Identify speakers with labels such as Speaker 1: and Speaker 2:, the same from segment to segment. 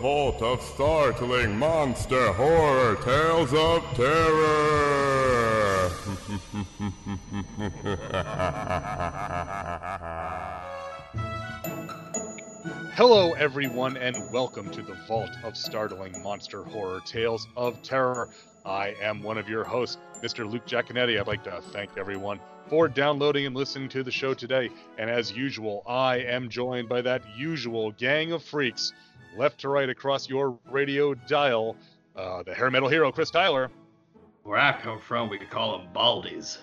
Speaker 1: Vault of Startling Monster Horror Tales of Terror.
Speaker 2: Hello, everyone, and welcome to the Vault of Startling Monster Horror Tales of Terror. I am one of your hosts, Mr. Luke Jaconetti. I'd like to thank everyone for downloading and listening to the show today. And as usual, I am joined by that usual gang of freaks, left to right across your radio dial. Uh, the hair metal hero, Chris Tyler.
Speaker 3: Where I come from, we could call them baldies.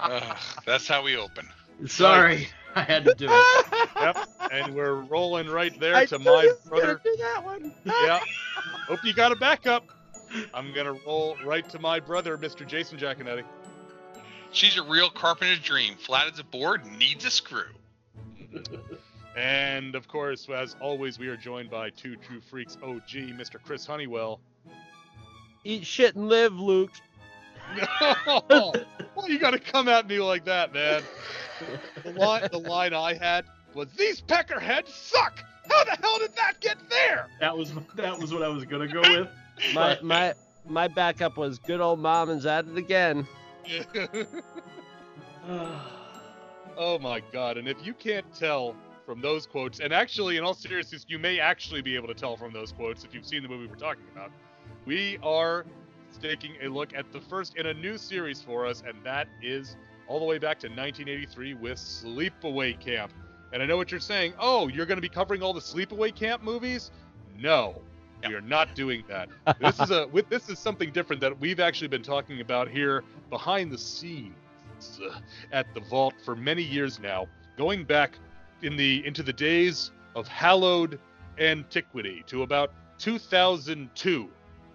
Speaker 4: Ugh, that's how we open.
Speaker 3: Sorry, I had to do it.
Speaker 2: Yep, and we're rolling right there
Speaker 5: I
Speaker 2: to my
Speaker 5: you
Speaker 2: brother.
Speaker 5: do that one.
Speaker 2: Yeah. Hope you got a backup. I'm gonna roll right to my brother, Mr. Jason Jaconetti.
Speaker 4: She's a real carpenter's dream. Flat as a board, needs a screw.
Speaker 2: And of course, as always, we are joined by two true freaks OG, Mr. Chris Honeywell.
Speaker 5: Eat shit and live, Luke.
Speaker 2: No! Why you gotta come at me like that, man? The line, the line I had was, "These peckerheads suck. How the hell did that get there?"
Speaker 3: That was that was what I was gonna go with.
Speaker 5: My my my backup was good old mom and's at it again.
Speaker 2: oh my god! And if you can't tell from those quotes, and actually, in all seriousness, you may actually be able to tell from those quotes if you've seen the movie we're talking about. We are taking a look at the first in a new series for us, and that is all the way back to 1983 with Sleepaway Camp. And I know what you're saying. Oh, you're going to be covering all the Sleepaway Camp movies? No, we are not doing that. This is a this is something different that we've actually been talking about here behind the scenes at the vault for many years now, going back in the into the days of hallowed antiquity to about 2002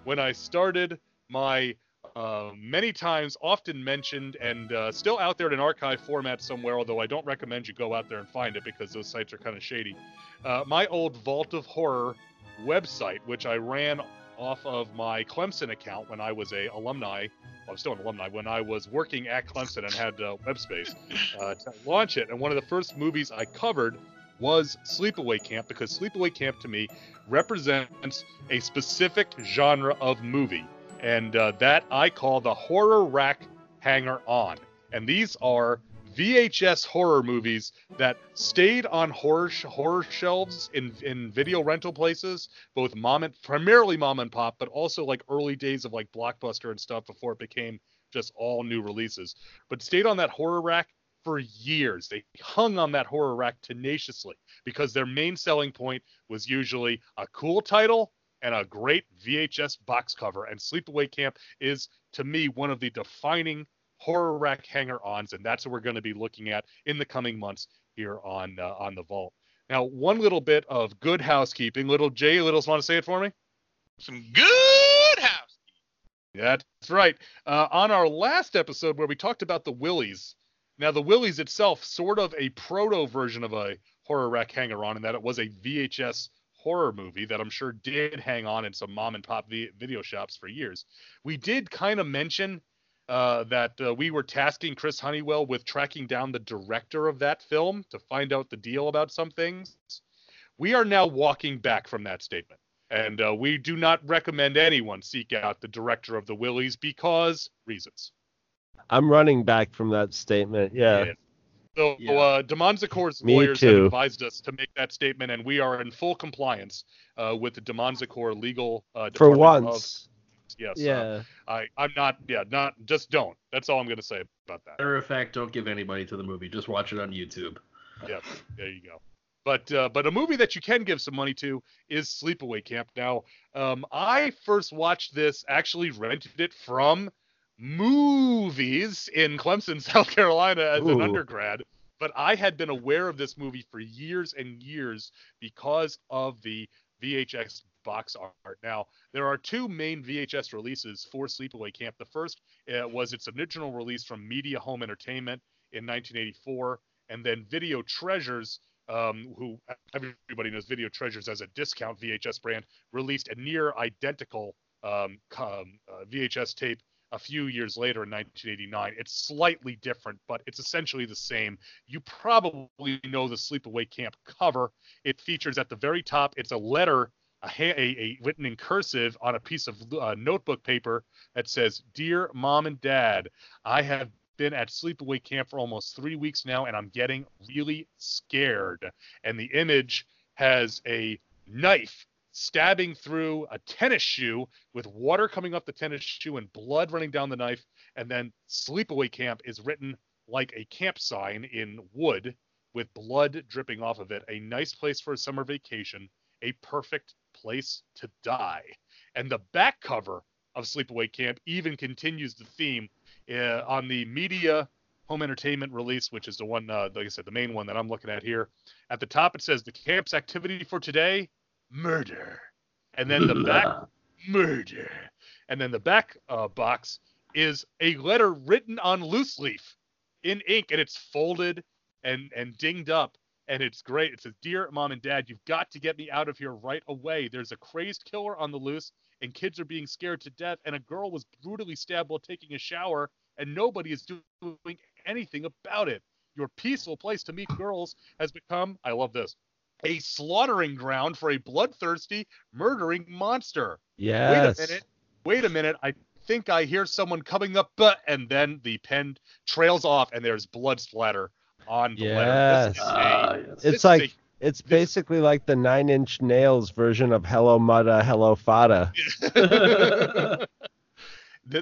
Speaker 2: when I started my uh, many times often mentioned and uh, still out there in an archive format somewhere, although I don't recommend you go out there and find it because those sites are kind of shady. Uh, my old Vault of Horror website, which I ran off of my Clemson account when I was a alumni. Well, I'm still an alumni when I was working at Clemson and had uh, web space uh, to launch it. And one of the first movies I covered was Sleepaway Camp because Sleepaway Camp to me represents a specific genre of movie, and uh, that I call the horror rack hanger on. And these are VHS horror movies that stayed on horror sh- horror shelves in in video rental places, both mom and primarily mom and pop, but also like early days of like Blockbuster and stuff before it became just all new releases. But stayed on that horror rack for years. They hung on that horror rack tenaciously because their main selling point was usually a cool title and a great VHS box cover. And Sleepaway Camp is, to me, one of the defining horror rack hanger-ons, and that's what we're going to be looking at in the coming months here on uh, on the Vault. Now, one little bit of good housekeeping. Little Jay, Littles, want to say it for me?
Speaker 4: Some good house.
Speaker 2: That's right. Uh, on our last episode where we talked about the Willies, now the Willies itself sort of a proto version of a horror rack hanger on in that it was a VHS horror movie that I'm sure did hang on in some mom and pop video shops for years. We did kind of mention uh, that uh, we were tasking Chris Honeywell with tracking down the director of that film to find out the deal about some things. We are now walking back from that statement. And uh, we do not recommend anyone seek out the director of the Willies because reasons.
Speaker 5: I'm running back from that statement. Yeah.
Speaker 2: Yeah. So
Speaker 3: Yeah.
Speaker 2: uh, Demonzicor's lawyers have advised us to make that statement, and we are in full compliance uh, with the Demonzicor legal uh,
Speaker 5: For once.
Speaker 2: Yes. uh,
Speaker 5: Yeah.
Speaker 2: I I'm not. Yeah. Not just don't. That's all I'm going to say about that.
Speaker 3: Matter of fact, don't give any money to the movie. Just watch it on YouTube.
Speaker 2: Yep, there you go. But uh, but a movie that you can give some money to is Sleepaway Camp. Now, um, I first watched this actually rented it from movies in Clemson, South Carolina, as an undergrad. But I had been aware of this movie for years and years because of the VHS box art. Now, there are two main VHS releases for Sleepaway Camp. The first uh, was its original release from Media Home Entertainment in 1984, and then Video Treasures, um, who everybody knows Video Treasures as a discount VHS brand, released a near identical um, com, uh, VHS tape a few years later in 1989. It's slightly different, but it's essentially the same. You probably know the Sleepaway Camp cover. It features at the very top, it's a letter, a, ha- a, a written in cursive on a piece of uh, notebook paper that says, "Dear Mom and Dad, I have been at sleepaway camp for almost three weeks now, and I'm getting really scared." And the image has a knife stabbing through a tennis shoe with water coming off the tennis shoe and blood running down the knife. And then sleepaway camp is written like a camp sign in wood with blood dripping off of it. A nice place for a summer vacation, a perfect place to die. And the back cover of Sleepaway Camp even continues the theme uh, on the media home entertainment release, which is the one, uh, like I said, the main one that I'm looking at here. At the top, it says the camp's activity for today murder. And then the back, murder. And then the back uh, box is a letter written on loose leaf in ink, and it's folded and and dinged up, and it's great. It says, "Dear mom and dad, you've got to get me out of here right away. There's a crazed killer on the loose, and kids are being scared to death. And a girl was brutally stabbed while taking a shower, and nobody is doing anything about it. Your peaceful place to meet girls has become, I love this, a slaughtering ground for a bloodthirsty, murdering monster.
Speaker 5: Yes.
Speaker 2: Wait a minute. Wait a minute. I think I hear someone coming up, but and then the pen trails off, and there's blood splatter on the letter. This is a-
Speaker 3: Ah, yes.
Speaker 2: this
Speaker 5: It's
Speaker 2: is
Speaker 5: like
Speaker 2: a-
Speaker 5: it's basically like the Nine Inch Nails version of Hello Mutta, Hello Fada.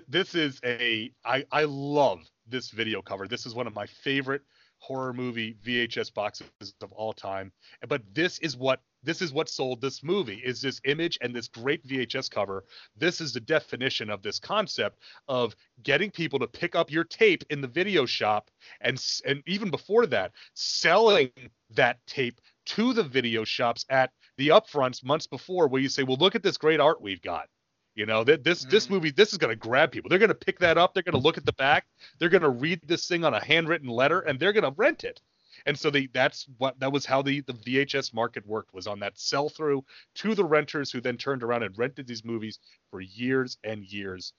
Speaker 2: This is a I I love this video cover. This is one of my favorite horror movie VHS boxes of all time. But this is what this is what sold this movie is this image and this great VHS cover. This is the definition of this concept of getting people to pick up your tape in the video shop and and even before that, selling that tape to the video shops at the upfronts months before where you say, "Well, look at this great art we've got." You know, that this this
Speaker 4: Mm.
Speaker 2: movie this is going to grab people. They're going to pick that up. They're going to look at the back. They're going to read this thing on a handwritten letter, and they're going to rent it. And so they that's what that was how the the VHS market worked was on that sell through to the renters who then turned around and rented these movies for years and years.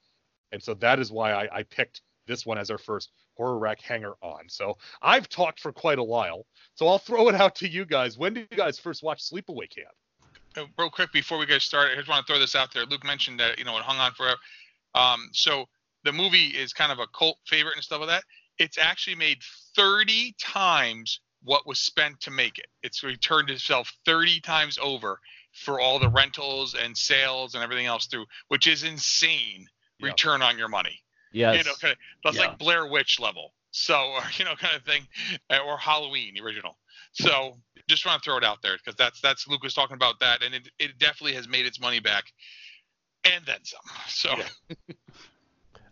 Speaker 2: And so that is why I, I picked this one as our first horror rack hanger on. So I've talked for quite a while. So I'll throw it out to you guys. When did you guys first watch Sleepaway Camp?
Speaker 4: Uh, real quick before we get started, I just want to throw this out there. Luke mentioned that you know it hung on forever. Um, so the movie is kind of a cult favorite and stuff like that. It's actually made 30 times what was spent to make it. It's returned itself 30 times over for all the rentals and sales and everything else through, which is insane
Speaker 2: Yeah.
Speaker 4: return on your money.
Speaker 5: Yes.
Speaker 4: You know, kind of that's
Speaker 3: Yeah.
Speaker 4: like Blair Witch level. So, or, you know, kind of thing, uh, or Halloween, the original. So, just want to throw it out there because that's that's Luke was talking about that, and it, it definitely has made its money back, and then some. So,
Speaker 2: Yeah.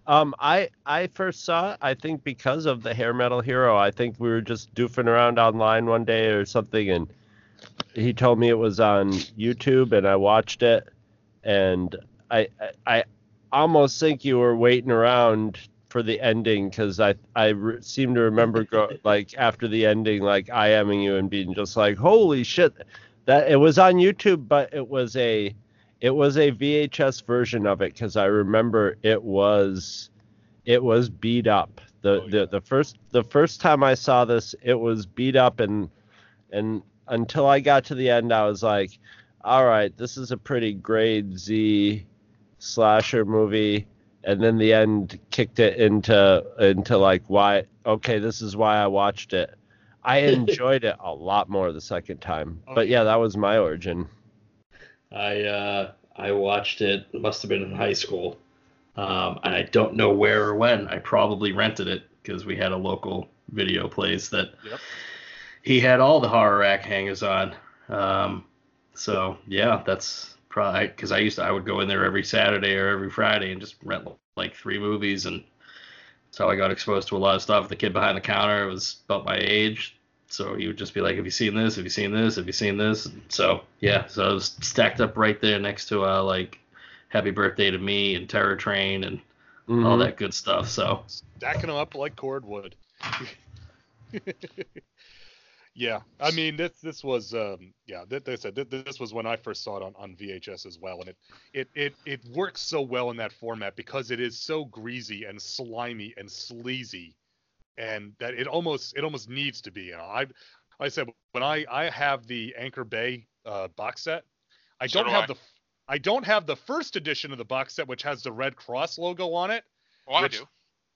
Speaker 5: Um, I I first saw it, I think because of the hair metal hero. I think we were just doofing around online one day or something, and he told me it was on YouTube, and I watched it, and I I, I almost think you were waiting around for the ending because I I re- seem to remember go, like after the ending like IMing you and being just like holy shit that it was on YouTube, but it was a it was a VHS version of it because I remember it was it was beat up. The,
Speaker 2: Oh, yeah.
Speaker 5: the the first the first time I saw this, it was beat up and and until I got to the end, I was like, all right, this is a pretty grade Z slasher movie. And then the end kicked it into into like why okay, this is why I watched it. I enjoyed it a lot more the second time.
Speaker 2: Oh,
Speaker 5: But
Speaker 2: yeah.
Speaker 5: yeah, that was my origin.
Speaker 3: I uh, I watched it. it Must have been in high school, um, and I don't know where or when. I probably rented it because we had a local video place that
Speaker 2: Yep.
Speaker 3: he had all the horror rack hangers on. Um, so yeah, that's probably because I used to I would go in there every Saturday or every Friday and just rent like three movies, and that's how I got exposed to a lot of stuff. The kid behind the counter was about my age. So he would just be like, "Have you seen this? Have you seen this? Have you seen this?" So yeah, so it was stacked up right there next to uh, like Happy Birthday to Me and Terror Train and all
Speaker 5: Mhm.
Speaker 3: that good stuff. So
Speaker 2: stacking them up like cordwood. yeah, I mean this this was um, yeah th- they said this was when I first saw it on, on VHS as well, and it, it it it works so well in that format because it is so greasy and slimy and sleazy, and that it almost it almost needs to be. You know, I I said when I I have the Anchor Bay uh, box set, I
Speaker 4: So
Speaker 2: don't
Speaker 4: do
Speaker 2: have
Speaker 4: I.
Speaker 2: the I don't have the first edition of the box set which has the Red Cross logo on it.
Speaker 4: Oh, I do.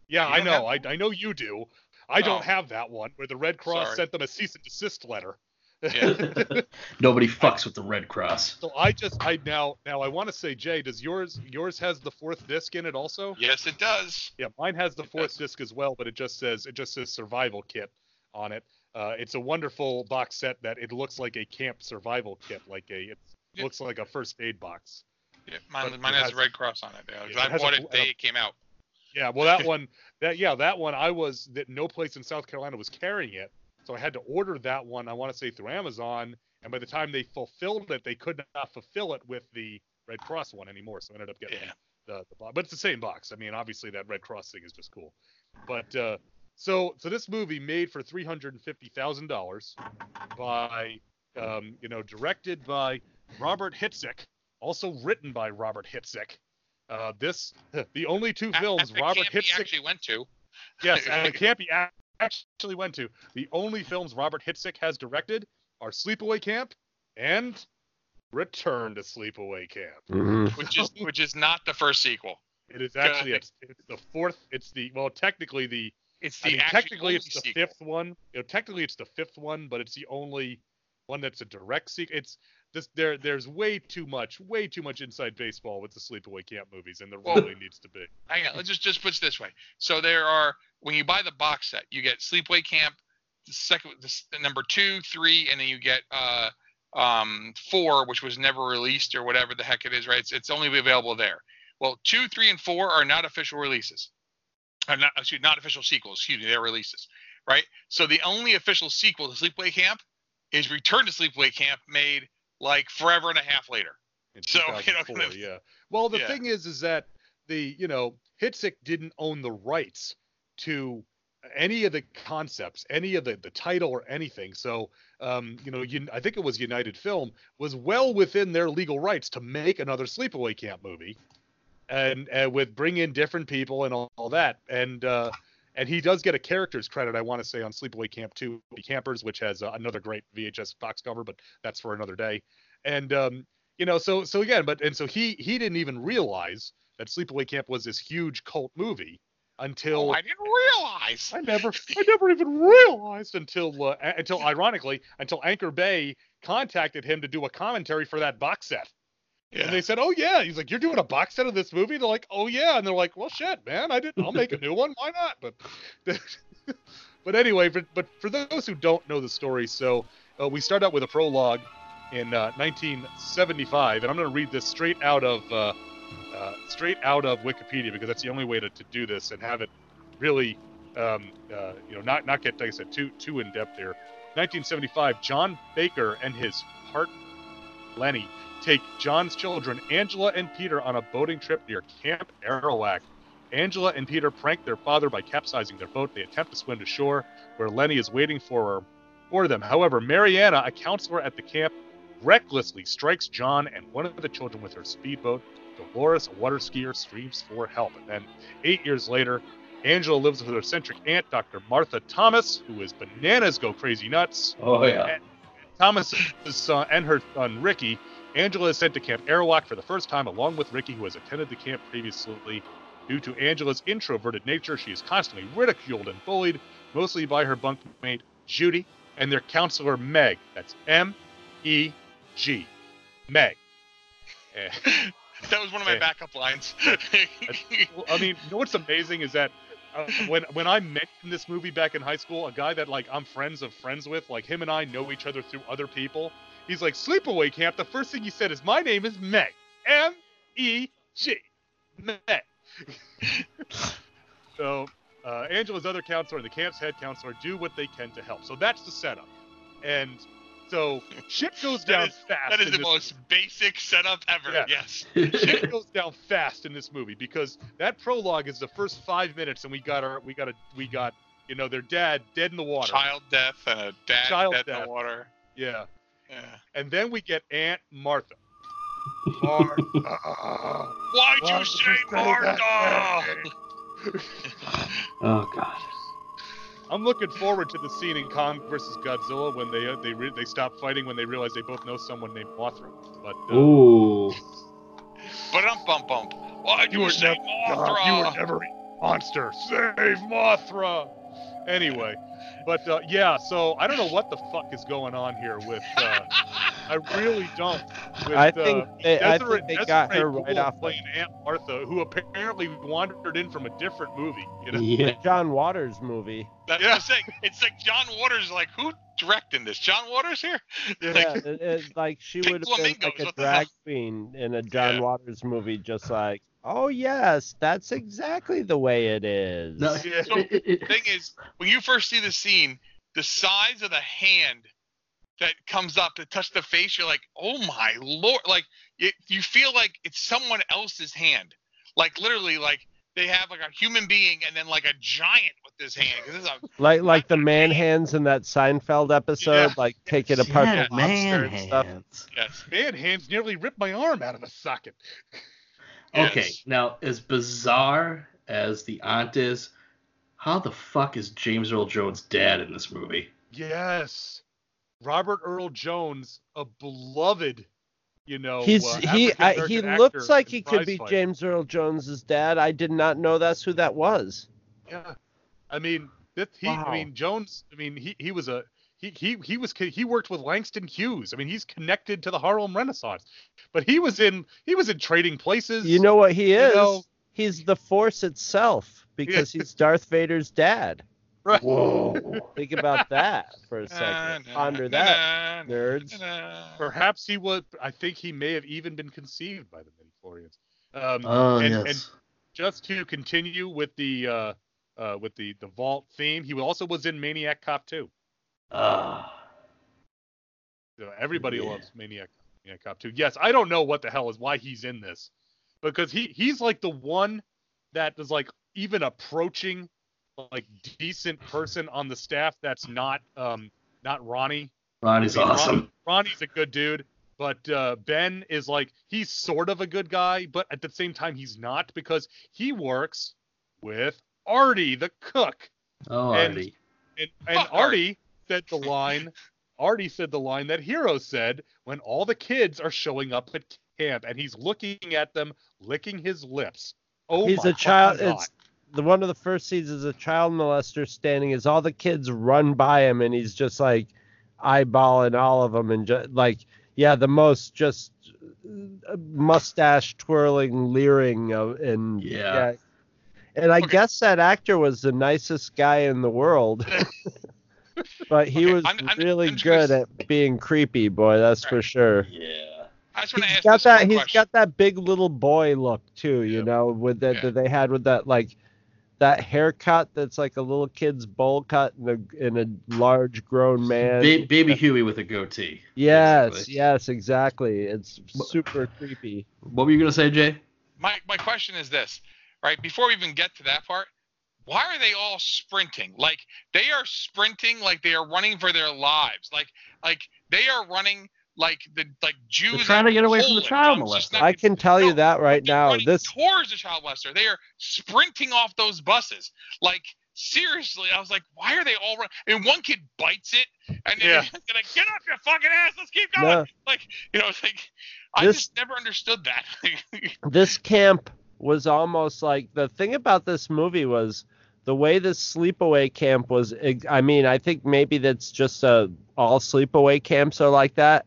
Speaker 2: Yeah,
Speaker 4: You
Speaker 2: I know.
Speaker 4: have
Speaker 2: I, I know you do. I don't
Speaker 4: Oh.
Speaker 2: have that one where the Red Cross
Speaker 4: Sorry.
Speaker 2: sent them a cease and desist letter.
Speaker 4: Yeah.
Speaker 3: nobody fucks with the Red Cross.
Speaker 2: So I just I now now I want to say Jay, does yours yours has the fourth disc in it also?
Speaker 4: Yes, it does.
Speaker 2: Yeah, mine has the
Speaker 4: It
Speaker 2: fourth
Speaker 4: does.
Speaker 2: disc as well, but it just says it just says survival kit on it. Uh, it's a wonderful box set that it looks like a camp survival kit, like a it
Speaker 4: Yeah.
Speaker 2: looks like a first aid box.
Speaker 4: Yeah, mine,
Speaker 2: But
Speaker 4: mine has,
Speaker 2: has-
Speaker 4: a red cross on it. Yeah, 'cause
Speaker 2: Yeah,
Speaker 4: I
Speaker 2: has
Speaker 4: bought
Speaker 2: bl-
Speaker 4: it the day it came out.
Speaker 2: Yeah, well that one that yeah that one I was that no place in South Carolina was carrying it, so I had to order that one. I want to say through Amazon, and by the time they fulfilled it, they could not fulfill it with the Red Cross one anymore. So I ended up getting
Speaker 4: Yeah.
Speaker 2: the, the box, but it's the same box. I mean, obviously that Red Cross thing is just cool. But uh, so so this movie made for three hundred and fifty thousand dollars by um, you know directed by Robert Hiltzik, also written by Robert Hiltzik. Uh, this the only two films Robert Hiltzik
Speaker 4: actually went to.
Speaker 2: Yes, and it can't be actually went to. The only films Robert Hiltzik has directed are Sleepaway Camp and Return to Sleepaway Camp.
Speaker 5: Mhm.
Speaker 4: which is which is not the first sequel.
Speaker 2: It is actually it's, it's the fourth. It's the well, technically the.
Speaker 4: It's
Speaker 2: I
Speaker 4: the
Speaker 2: mean, technically it's the
Speaker 4: sequel.
Speaker 2: fifth one. You know, technically it's the fifth one, but it's the only one that's a direct sequel. It's this there. There's way too much, way too much inside baseball with the Sleepaway Camp movies, and there really needs to be.
Speaker 4: Hang on, let's just just put it this way. So there are when you buy the box set, you get Sleepaway Camp, the second, the, the number two, three, and then you get uh um four, which was never released or whatever the heck it is, right? It's, it's only available there. Well, two, three, and four are not official releases. Are not excuse not official sequels. Excuse me, they're releases, right? So the only official sequel to Sleepaway Camp is Return to Sleepaway Camp, made like forever and a half later. So, you know, kind of-
Speaker 2: yeah. Well, the
Speaker 4: yeah.
Speaker 2: thing is, is that the you know Hiltzik didn't own the rights to any of the concepts, any of the the title or anything. So, um, you know, Un- I think it was United Film was well within their legal rights to make another Sleepaway Camp movie, and, and with bring in different people and all, all that, and. uh and he does get a character's credit, I want to say, on Sleepaway Camp 2 Campers, which has uh, another great VHS box cover, but that's for another day. And um, you know so so again but and so he he didn't even realize that sleepaway camp was this huge cult movie until
Speaker 4: Oh, I didn't realize.
Speaker 2: I never i never even realized until uh, until ironically until anchor bay contacted him to do a commentary for that box set.
Speaker 4: Yeah.
Speaker 2: and they said oh yeah. He's like you're doing a box set of this movie? They're like oh yeah. And they're like well shit man. I didn't i'll make a new one. Why not? But but anyway but, but for those who don't know the story so uh, we start out with a prologue in uh, 1975 and i'm going to read this straight out of uh, straight out of wikipedia because that's the only way to, to do this and have it really um, uh, you know not not get like i said too too in depth here 1975 john baker and his partner lenny take john's children angela and peter on a boating trip near camp arawak. Angela and peter prank their father by capsizing their boat. They attempt to swim to shore where lenny is waiting for for them. However mariana a counselor at the camp recklessly strikes john and one of the children with her speedboat dolores a water skier screams for help and then eight years later angela lives with her eccentric aunt dr martha thomas who is bananas go crazy nuts
Speaker 3: Oh yeah.
Speaker 2: Thomas's son and her son Ricky. Angela is sent to Camp Arawak for the first time, along with Ricky, who has attended the camp previously. Due to Angela's introverted nature, she is constantly ridiculed and bullied, mostly by her bunkmate Judy and their counselor Meg. That's M E G. Meg. Eh.
Speaker 4: That was one of my backup lines.
Speaker 2: I mean, you know what's amazing is that uh, when when I mentioned this movie back in high school, a guy that like I'm friends of friends with, like him and I know each other through other people. He's like Sleepaway Camp. The first thing he said is, "My name is Meg, M E G, Meg." so uh, Angela's other counselor and the camp's head counselor do what they can to help. So that's the setup. And so shit goes down
Speaker 4: is-
Speaker 2: fast.
Speaker 4: That is the
Speaker 2: this
Speaker 4: most basic setup ever.
Speaker 2: Yeah.
Speaker 4: Yes.
Speaker 2: shit goes down fast in this movie because that prologue is the first five minutes, and we got our we got a we got you know their dad dead in the water.
Speaker 4: Child death and a dad
Speaker 2: Child
Speaker 4: dead in the water.
Speaker 2: Yeah,
Speaker 4: Yeah.
Speaker 2: and then we get Aunt Martha. Martha.
Speaker 4: Why'd
Speaker 2: Why'd
Speaker 4: you say Martha?
Speaker 3: oh god.
Speaker 2: I'm looking forward to the scene in Kong versus Godzilla when they uh, they re- they stop fighting when they realize they both know someone named Mothra. But uh,
Speaker 3: Ooh.
Speaker 4: But um bump bump. Why'd
Speaker 2: You
Speaker 4: you,
Speaker 2: were
Speaker 4: say
Speaker 2: God, you were never a monster. Save Mothra. Anyway, but uh, yeah, so I don't know what the fuck is going on here with. Uh, I really don't. With,
Speaker 5: I think
Speaker 2: uh,
Speaker 5: they, I think they got
Speaker 2: Desiree
Speaker 5: her right
Speaker 2: Gould
Speaker 5: off the
Speaker 2: playing Aunt Martha, who apparently wandered in from a different movie. You know,
Speaker 3: Yeah.
Speaker 5: John Waters movie.
Speaker 4: That's what I'm saying. It's like John Waters. Is like who directing this? John Waters here?
Speaker 5: Yeah,
Speaker 4: Like,
Speaker 5: it, it, like she would have been like a drag queen in a John
Speaker 4: Yeah.
Speaker 5: Waters movie, just like, oh yes, that's exactly the way it is.
Speaker 3: No,
Speaker 2: Yeah.
Speaker 4: So, the thing is, when you first see the scene, the size of the hand that comes up to touch the face, you're like, oh my lord! Like it, you feel like it's someone else's hand. Like literally, like they have like a human being and then like a giant with this hand. this is a
Speaker 5: like like the man hands in that Seinfeld episode,
Speaker 4: Yeah.
Speaker 5: like it apart
Speaker 3: yeah,
Speaker 5: the lobster
Speaker 3: man
Speaker 5: and stuff.
Speaker 3: hands.
Speaker 4: yes.
Speaker 2: man, hands nearly ripped my arm out of the socket.
Speaker 3: Okay, now as bizarre as the aunt is, how the fuck is James Earl Jones' dad in this movie?
Speaker 2: Yes, Robert Earl Jones, a beloved, you know,
Speaker 5: He's
Speaker 2: uh,
Speaker 5: he I, he looks like he could be
Speaker 2: fighter.
Speaker 5: James Earl Jones's dad. I did not know that's who that was.
Speaker 2: Yeah, I mean, that he,
Speaker 5: Wow.
Speaker 2: I mean, Jones. I mean, he he was a he he he was he worked with Langston Hughes. I mean, he's connected to the Harlem Renaissance, but he was in he was in Trading Places.
Speaker 5: You know what he
Speaker 2: You
Speaker 5: is?
Speaker 2: know-
Speaker 5: He's the Force itself because he's Darth Vader's dad.
Speaker 2: right?
Speaker 3: Whoa.
Speaker 5: Think about that for a
Speaker 4: Na,
Speaker 5: second.
Speaker 4: na,
Speaker 5: Ponder
Speaker 4: na,
Speaker 5: that,
Speaker 4: na,
Speaker 5: nerds.
Speaker 4: na, na.
Speaker 2: Perhaps he was. I think he may have even been conceived by the midichlorians. Um,
Speaker 3: Oh
Speaker 2: and,
Speaker 3: yes.
Speaker 2: and just to continue with the uh, uh, with the the vault theme, he also was in Maniac Cop 2.
Speaker 3: Ah.
Speaker 2: So everybody
Speaker 3: Yeah.
Speaker 2: loves Maniac, Maniac Cop 2. Yes, I don't know what the hell is why he's in this, because he he's like the one that is like even approaching like decent person on the staff that's not um not Ronnie.
Speaker 3: Ronnie's
Speaker 2: I mean, Ron-
Speaker 3: awesome.
Speaker 2: Ronnie's a good dude, but uh, Ben is like he's sort of a good guy, but at the same time he's not because he works with Artie the cook.
Speaker 3: Oh,
Speaker 2: and-
Speaker 3: Artie.
Speaker 2: And, and
Speaker 4: Fuck
Speaker 2: Artie said the line. Artie said the line that Hero said when all the kids are showing up at camp, and he's looking at them, licking his lips. Oh
Speaker 5: he's a child.
Speaker 2: God.
Speaker 5: It's the one of the first scenes is a child molester standing as all the kids run by him, and he's just like eyeballing all of them, and just like yeah, the most just uh, mustache twirling, leering of, and
Speaker 3: Yeah.
Speaker 5: And I
Speaker 4: Okay.
Speaker 5: guess that actor was the nicest guy in the world. but he
Speaker 4: Okay,
Speaker 5: was
Speaker 4: I'm- I'm-
Speaker 5: really
Speaker 4: I'm
Speaker 5: good
Speaker 4: gonna-
Speaker 5: at being creepy, boy. That's for sure.
Speaker 3: Yeah.
Speaker 4: I just want to
Speaker 5: He's
Speaker 4: ask
Speaker 5: got that. He's
Speaker 4: question.
Speaker 5: got that big little boy look too. You
Speaker 2: Yeah.
Speaker 5: know, with that
Speaker 4: Yeah.
Speaker 5: that they had with that like that haircut that's like a little kid's bowl cut in a in a large grown man.
Speaker 3: Ba- baby Huey with a goatee.
Speaker 5: yes,
Speaker 3: basically.
Speaker 5: yes, exactly. It's super creepy.
Speaker 3: What were you gonna say, Jay?
Speaker 4: my my question is this, right? Before we even get to that part, why are they all sprinting? Like they are sprinting like they are running for their lives. Like like they are running like the like Jews.
Speaker 3: They're trying to get away from the child
Speaker 4: Poland. It's just
Speaker 3: molester.
Speaker 4: not-
Speaker 5: I can tell you that right now.
Speaker 4: running
Speaker 5: This
Speaker 4: towards the child molester. They are sprinting off those buses. Like seriously, I was like, why are they all running? And one kid bites it, and then
Speaker 2: Yeah.
Speaker 4: he's like, get off your fucking ass. Let's keep going.
Speaker 5: No.
Speaker 4: Like you know, it's like I
Speaker 5: This-
Speaker 4: just never understood that.
Speaker 5: this camp was almost like the thing about this movie was the way this sleepaway camp was i mean i think maybe that's just uh all sleepaway camps are like that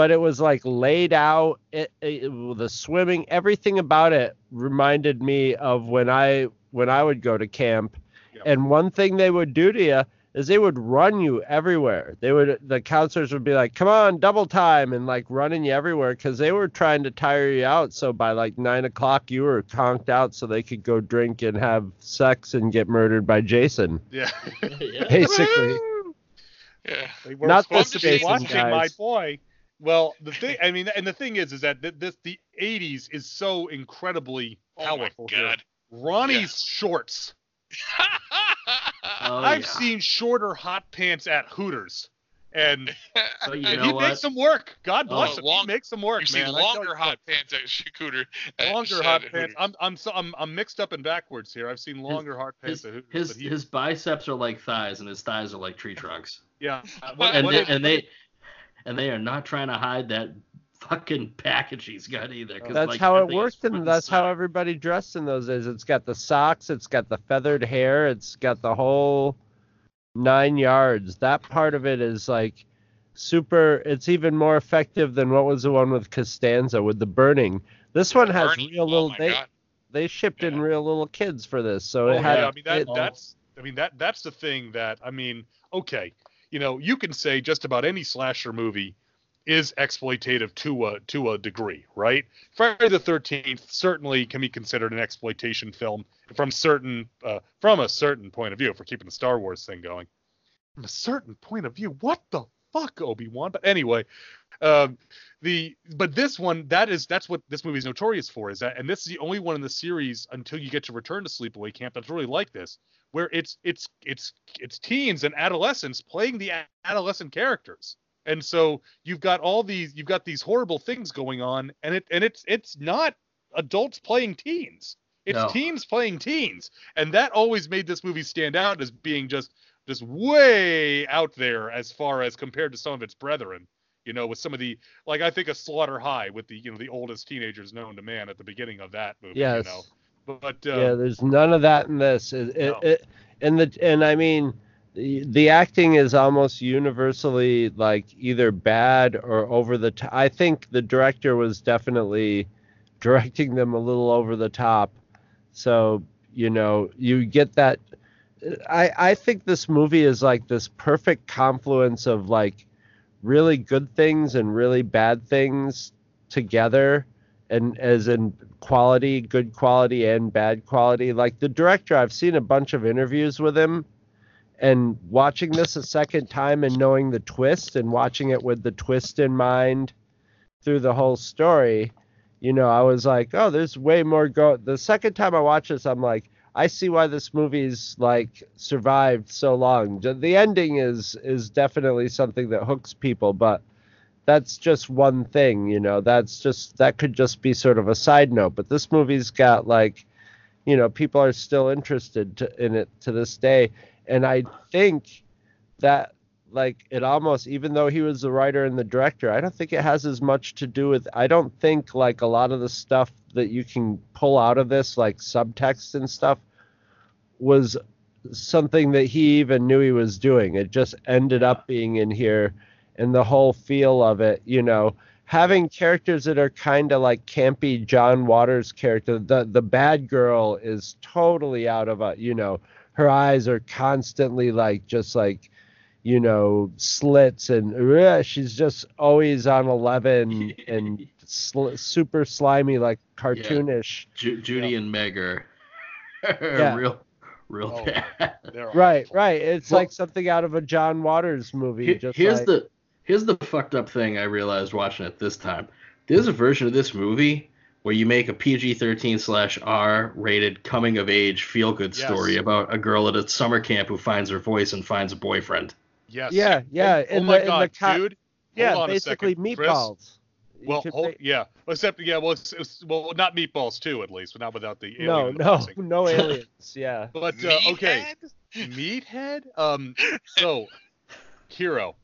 Speaker 5: but it was like laid out it, it, the swimming everything about it reminded me of when i when i would go to camp
Speaker 2: Yep.
Speaker 5: and one thing they would do to you is they would run you everywhere. They would the counselors would be like, "Come on, double time," and like running you everywhere because they were trying to tire you out. So by like nine o'clock, you were conked out, so they could go drink and have sex and get murdered by Jason.
Speaker 2: Yeah.
Speaker 3: yeah.
Speaker 5: Basically,
Speaker 4: Yeah.
Speaker 2: They were
Speaker 5: Not
Speaker 2: supposed
Speaker 4: this
Speaker 2: to be
Speaker 4: Jason,
Speaker 2: watching my boy. Well, the thing, I mean, and the thing is, is that th- this the '80s is so incredibly
Speaker 4: Oh my
Speaker 2: powerful. here.
Speaker 4: god.
Speaker 2: Ronnie's shorts.
Speaker 3: Oh,
Speaker 2: I've
Speaker 3: yeah.
Speaker 2: seen shorter hot pants at Hooters, and,
Speaker 3: So you
Speaker 2: and
Speaker 3: know
Speaker 2: he
Speaker 3: what?
Speaker 2: makes them work. God
Speaker 3: Oh,
Speaker 2: bless him.
Speaker 4: long-
Speaker 2: he makes them work,
Speaker 4: see
Speaker 2: man.
Speaker 4: Longer hot pants at Hooters.
Speaker 2: Longer hot pants. I'm I'm so I'm I'm mixed up and backwards here. I've seen longer hot pants
Speaker 3: His
Speaker 2: at Hooters.
Speaker 3: his,
Speaker 2: but he,
Speaker 3: his biceps are like thighs, and his thighs are like tree trunks.
Speaker 2: yeah. Uh, what-
Speaker 3: and
Speaker 2: what
Speaker 3: they,
Speaker 2: did-
Speaker 3: and they and they are not trying to hide that fucking package he's got either. 'cause,
Speaker 5: that's
Speaker 3: like,
Speaker 5: how it
Speaker 3: everything
Speaker 5: worked, and
Speaker 3: front
Speaker 5: that's how everybody dressed in those days. It's got the socks, it's got the feathered hair, it's got the whole nine yards. That part of it is like super. It's even more effective than what was the one with Costanza with the burning. This one has
Speaker 4: Bernie,
Speaker 5: real
Speaker 4: oh
Speaker 5: little.
Speaker 4: my
Speaker 5: They
Speaker 4: God.
Speaker 5: they shipped in real little kids for this, so
Speaker 2: Oh,
Speaker 5: it had.
Speaker 2: yeah, I mean that
Speaker 5: it-
Speaker 2: that's I mean that that's the thing that I mean, okay, you know, you can say just about any slasher movie is exploitative to a to a degree, right? Friday the Thirteenth certainly can be considered an exploitation film from certain uh, from a certain point of view. If we're keeping the Star Wars thing going, from a certain point of view, what the fuck, Obi Wan? But anyway, um, the but this one that is that's what this movie is notorious for is that and this is the only one in the series until you get to return to sleepaway camp that's really like this where it's it's it's it's teens and adolescents playing the adolescent characters. And so you've got all these you've got these horrible things going on and it and it's it's not adults playing teens. It's
Speaker 3: No.
Speaker 2: teens playing teens. And that always made this movie stand out as being just just way out there as far as compared to some of its brethren you know with some of the like i think of slaughter high with the you know the oldest teenagers known to man at the beginning of that movie
Speaker 5: yes.
Speaker 2: you know but um,
Speaker 5: yeah, there's none of that in this. It, it, it, and the and I mean, the, the acting is almost universally like either bad or over the top. I think the director was definitely directing them a little over the top. So you know, you get that. I I think this movie is like this perfect confluence of like really good things and really bad things together and as in quality, good quality and bad quality. Like the director, I've seen a bunch of interviews with him and watching this a second time and knowing the twist and watching it with the twist in mind through the whole story, you know, I was like, oh, there's way more go. The second time I watched this, I'm like, I see why this movie's like survived so long. The ending is is definitely something that hooks people, but that's just one thing, you know. That's just that could just be sort of a side note. But this movie's got like, you know, people are still interested to, in it to this day, and I think that like it almost even though he was the writer and the director i don't think it has as much to do with i don't think like a lot of the stuff that you can pull out of this like subtext and stuff was something that he even knew he was doing. It just ended up being in here and the whole feel of it you know. Having characters that are kind of like campy john waters character the the bad girl is totally out of a you know her eyes are constantly like just like you know slits and uh, she's just always on 11 and sl- super slimy like cartoonish
Speaker 3: Ju- Judy and Meg are, are
Speaker 5: Yeah.
Speaker 3: real, real
Speaker 2: Oh.
Speaker 3: bad.
Speaker 5: right
Speaker 2: awful.
Speaker 5: right it's
Speaker 3: Well-
Speaker 5: like something out of a john waters movie
Speaker 3: Here-
Speaker 5: just
Speaker 3: here's
Speaker 5: like,
Speaker 3: the here's the fucked up thing I realized watching it this time. There's a version of this movie where you make a PG-13 slash R rated coming of age feel good
Speaker 2: Yes.
Speaker 3: story about a girl at a summer camp who finds her voice and finds a boyfriend.
Speaker 2: Yes.
Speaker 5: yeah yeah
Speaker 2: And-
Speaker 5: in
Speaker 2: oh my
Speaker 5: the, in
Speaker 2: god,
Speaker 5: the co-
Speaker 2: dude.
Speaker 5: yeah
Speaker 2: hold on a
Speaker 5: basically
Speaker 2: second. Chris?
Speaker 5: meatballs You
Speaker 2: Well,
Speaker 5: could
Speaker 2: hold,
Speaker 5: make-
Speaker 2: yeah. Except, yeah. Well, it's, it's, well, not meatballs too, at least, but not without the alien.
Speaker 5: no
Speaker 2: the
Speaker 5: no no aliens yeah
Speaker 2: But uh, okay,
Speaker 4: Meathead?
Speaker 2: meathead. Um, so, hero.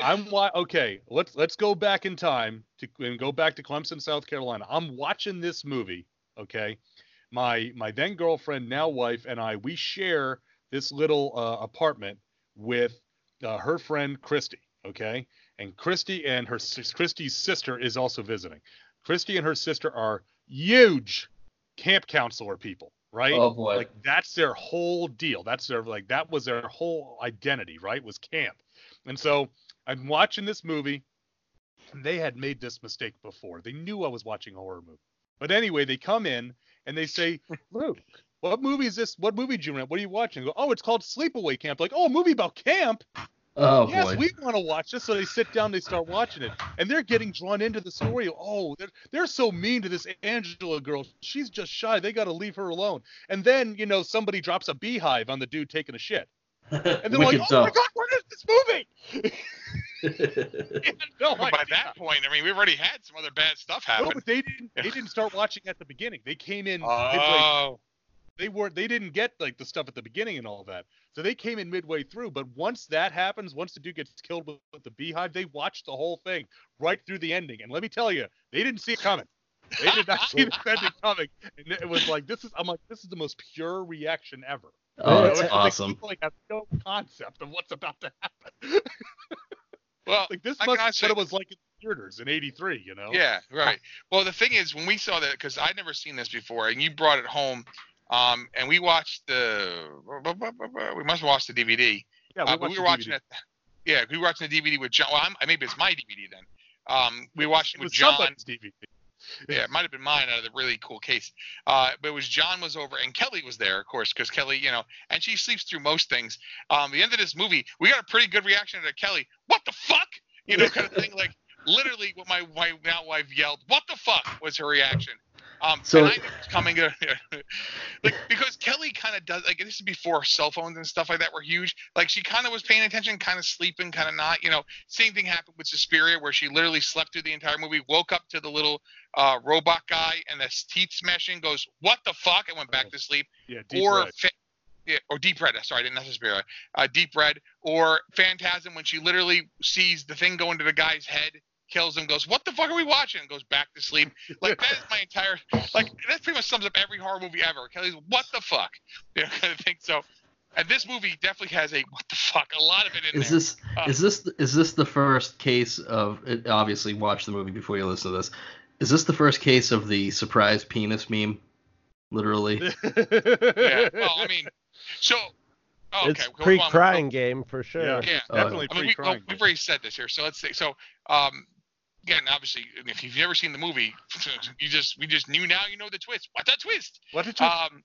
Speaker 2: I'm wa- okay. Let's let's go back in time to and go back to Clemson, South Carolina. I'm watching this movie. Okay, my my then girlfriend, now wife, and I we share this little uh, apartment with uh, her friend Christy. Okay, and Christy and her Christy's sister is also visiting. Christy and her sister are huge camp counselor people. right?
Speaker 3: Oh boy.
Speaker 2: Like that's their whole deal. That's their like that was their whole identity, right? Was camp. And so I'm watching this movie, and they had made this mistake before. They knew I was watching a horror movie. But anyway, they come in and they say, Luke, what movie is this? What movie did you rent? What are you watching? Go, oh, it's called Sleepaway Camp. Like, oh, a movie about camp?
Speaker 3: oh
Speaker 2: yes,
Speaker 3: boy.
Speaker 2: we want to watch this. So they sit down, they start watching it, and they're getting drawn into the story. Oh, they're they're so mean to this Angela girl. She's just shy. They got to leave her alone. And then you know somebody drops a beehive on the dude taking a shit, and they're like, oh my god, what is this movie? No
Speaker 4: But by that point, I mean, we've already had some other bad stuff happen.
Speaker 2: No,
Speaker 4: happen.
Speaker 2: but they didn't. They didn't start watching at the beginning. They came in. midway
Speaker 4: Oh,
Speaker 2: they weren't they didn't get like the stuff at the beginning and all that. So they came in midway through but once that happens once the dude gets killed with, with the beehive they watched the whole thing right through the ending. And let me tell you they didn't see it coming. They did not see the ending coming. And it was like this is i'm like this is the most pure reaction ever.
Speaker 3: Oh,
Speaker 2: You know,
Speaker 3: that's
Speaker 2: it's like
Speaker 3: awesome.
Speaker 2: people, like have no concept of what's about to happen.
Speaker 4: Well,
Speaker 2: like this must
Speaker 4: can
Speaker 2: be what it was like in theaters in 83 you know?
Speaker 4: Yeah, right. Well, the thing is, when we saw that, because I'd never seen this before, and you brought it home, um, and we watched the, we must have watched the DVD.
Speaker 2: yeah
Speaker 4: uh,
Speaker 2: watched
Speaker 4: we
Speaker 2: the
Speaker 4: were watching
Speaker 2: DVD.
Speaker 4: it. Yeah, we were watching the DVD with John. Well, I'm, maybe it's my DVD then. Um, we watched it
Speaker 2: it
Speaker 4: with
Speaker 2: was
Speaker 4: John.
Speaker 2: DVD.
Speaker 4: Yeah, it might have been mine out of the really cool case. Uh, but it was John was over and Kelly was there, of course, because Kelly, you know, and she sleeps through most things. Um, the end of this movie, we got a pretty good reaction to Kelly. What the fuck? You know, kind of thing. Like literally, what my, my now wife yelled, "What the fuck?" was her reaction. Um,
Speaker 3: So-
Speaker 4: and I knew it was coming, to, like because Kelly kind of does like this is before cell phones and stuff like that were huge. Like she kind of was paying attention, kind of sleeping, kind of not. You know, same thing happened with Suspiria, where she literally slept through the entire movie, woke up to the little uh, robot guy and the teeth smashing, goes, "What the fuck?" and went back to sleep.
Speaker 2: yeah Deep
Speaker 4: or
Speaker 2: Red.
Speaker 4: fa- yeah, or Deep Red. Sorry, I didn't know Suspiria. Uh, Deep Red or Phantasm when she literally sees the thing go into the guy's head, kills him, goes, "What the fuck are we watching?" and goes back to sleep. Like that is my entire like that pretty much sums up every horror movie ever. Kelly's "What the fuck?" You know, kind of thing. So. And this movie definitely has a what the fuck, a lot of it in
Speaker 3: Is
Speaker 4: there.
Speaker 3: this
Speaker 4: Uh,
Speaker 3: is this is this the first case of it, obviously watch the movie before you listen to this. Is this the first case of the surprise penis meme? Literally.
Speaker 4: yeah. Well, I mean, so oh, okay.
Speaker 5: it's
Speaker 4: we'll move on.
Speaker 5: pre-crying game for sure.
Speaker 2: Yeah.
Speaker 4: Yeah.
Speaker 3: Uh,
Speaker 2: definitely
Speaker 4: I mean, we,
Speaker 2: pre-crime.
Speaker 4: have already said this here, so let's see. so. Um, again, obviously, if you've never seen the movie, you just we just knew now you know the twist. What that twist?
Speaker 2: what did you
Speaker 4: Um,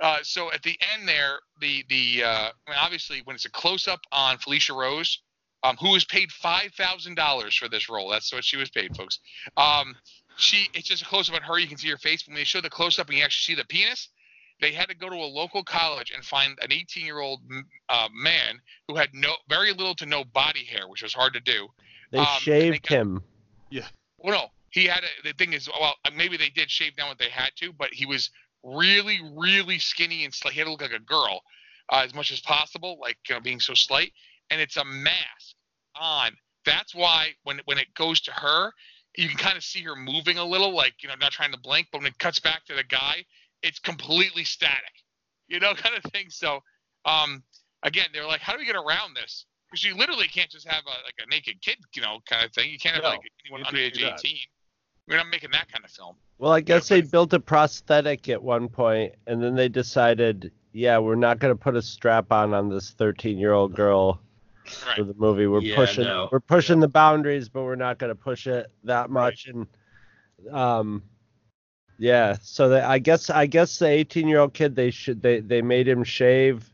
Speaker 4: uh, so at the end there, the the uh, I mean, obviously when it's a close up on Felissa Rose, um, who was paid five thousand dollars for this role. That's what she was paid, folks. Um, she it's just a close up on her. You can see her face. When they show the close up and you actually see the penis, they had to go to a local college and find an 18 year old uh, man who had no very little to no body hair, which was hard to do.
Speaker 5: They
Speaker 4: Um, and they
Speaker 5: shaved
Speaker 4: got-
Speaker 5: him.
Speaker 4: Well, no, he had a, the thing is, well, maybe they did shave down what they had to, but he was really, really skinny and slight. He had to look like a girl uh, as much as possible, like you know, being so slight. And it's a mask on. That's why when when it goes to her, you can kind of see her moving a little, like you know, not trying to blink. But when it cuts back to the guy, it's completely static, you know, kind of thing. So, um, again, they're like, how do we get around this? Because you literally can't just have a, like a naked kid, you know, kind of thing. You can't have
Speaker 2: No,
Speaker 4: like anyone
Speaker 2: you
Speaker 4: under the
Speaker 2: can't
Speaker 4: age
Speaker 2: do
Speaker 4: of
Speaker 2: that.
Speaker 4: 18. We're not making that kind of film.
Speaker 5: Well, I guess
Speaker 4: but-
Speaker 5: they built a prosthetic at one point, and then they decided, yeah, we're not going to put a strap on on this 13-year-old girl
Speaker 4: Right.
Speaker 5: for the movie. We're
Speaker 3: Yeah,
Speaker 5: pushing,
Speaker 3: no.
Speaker 5: we're pushing the boundaries, but we're not going to push it that much. And, um, yeah, so they, I guess, I guess the 18-year-old kid, they should, they, they made him shave,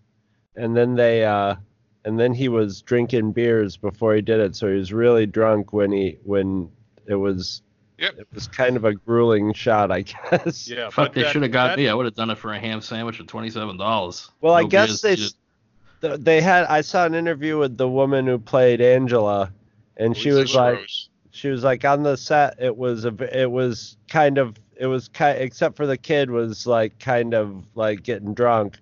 Speaker 5: and then they, uh, and then he was drinking beers before he did it, so he was really drunk when he, when it was.
Speaker 4: Yep.
Speaker 5: It was kind of a grueling shot, I guess.
Speaker 2: yeah
Speaker 3: Fuck, they should have got
Speaker 2: that-
Speaker 3: me. I would have done it for a ham sandwich for twenty seven dollars.
Speaker 5: Well, I guess they s- th- they had. I saw an interview with the woman who played Angela, and she was like,
Speaker 4: Rose.
Speaker 5: she was like on the set. It was a, v- it was kind of, it was kind, except for the kid was like kind of like getting drunk.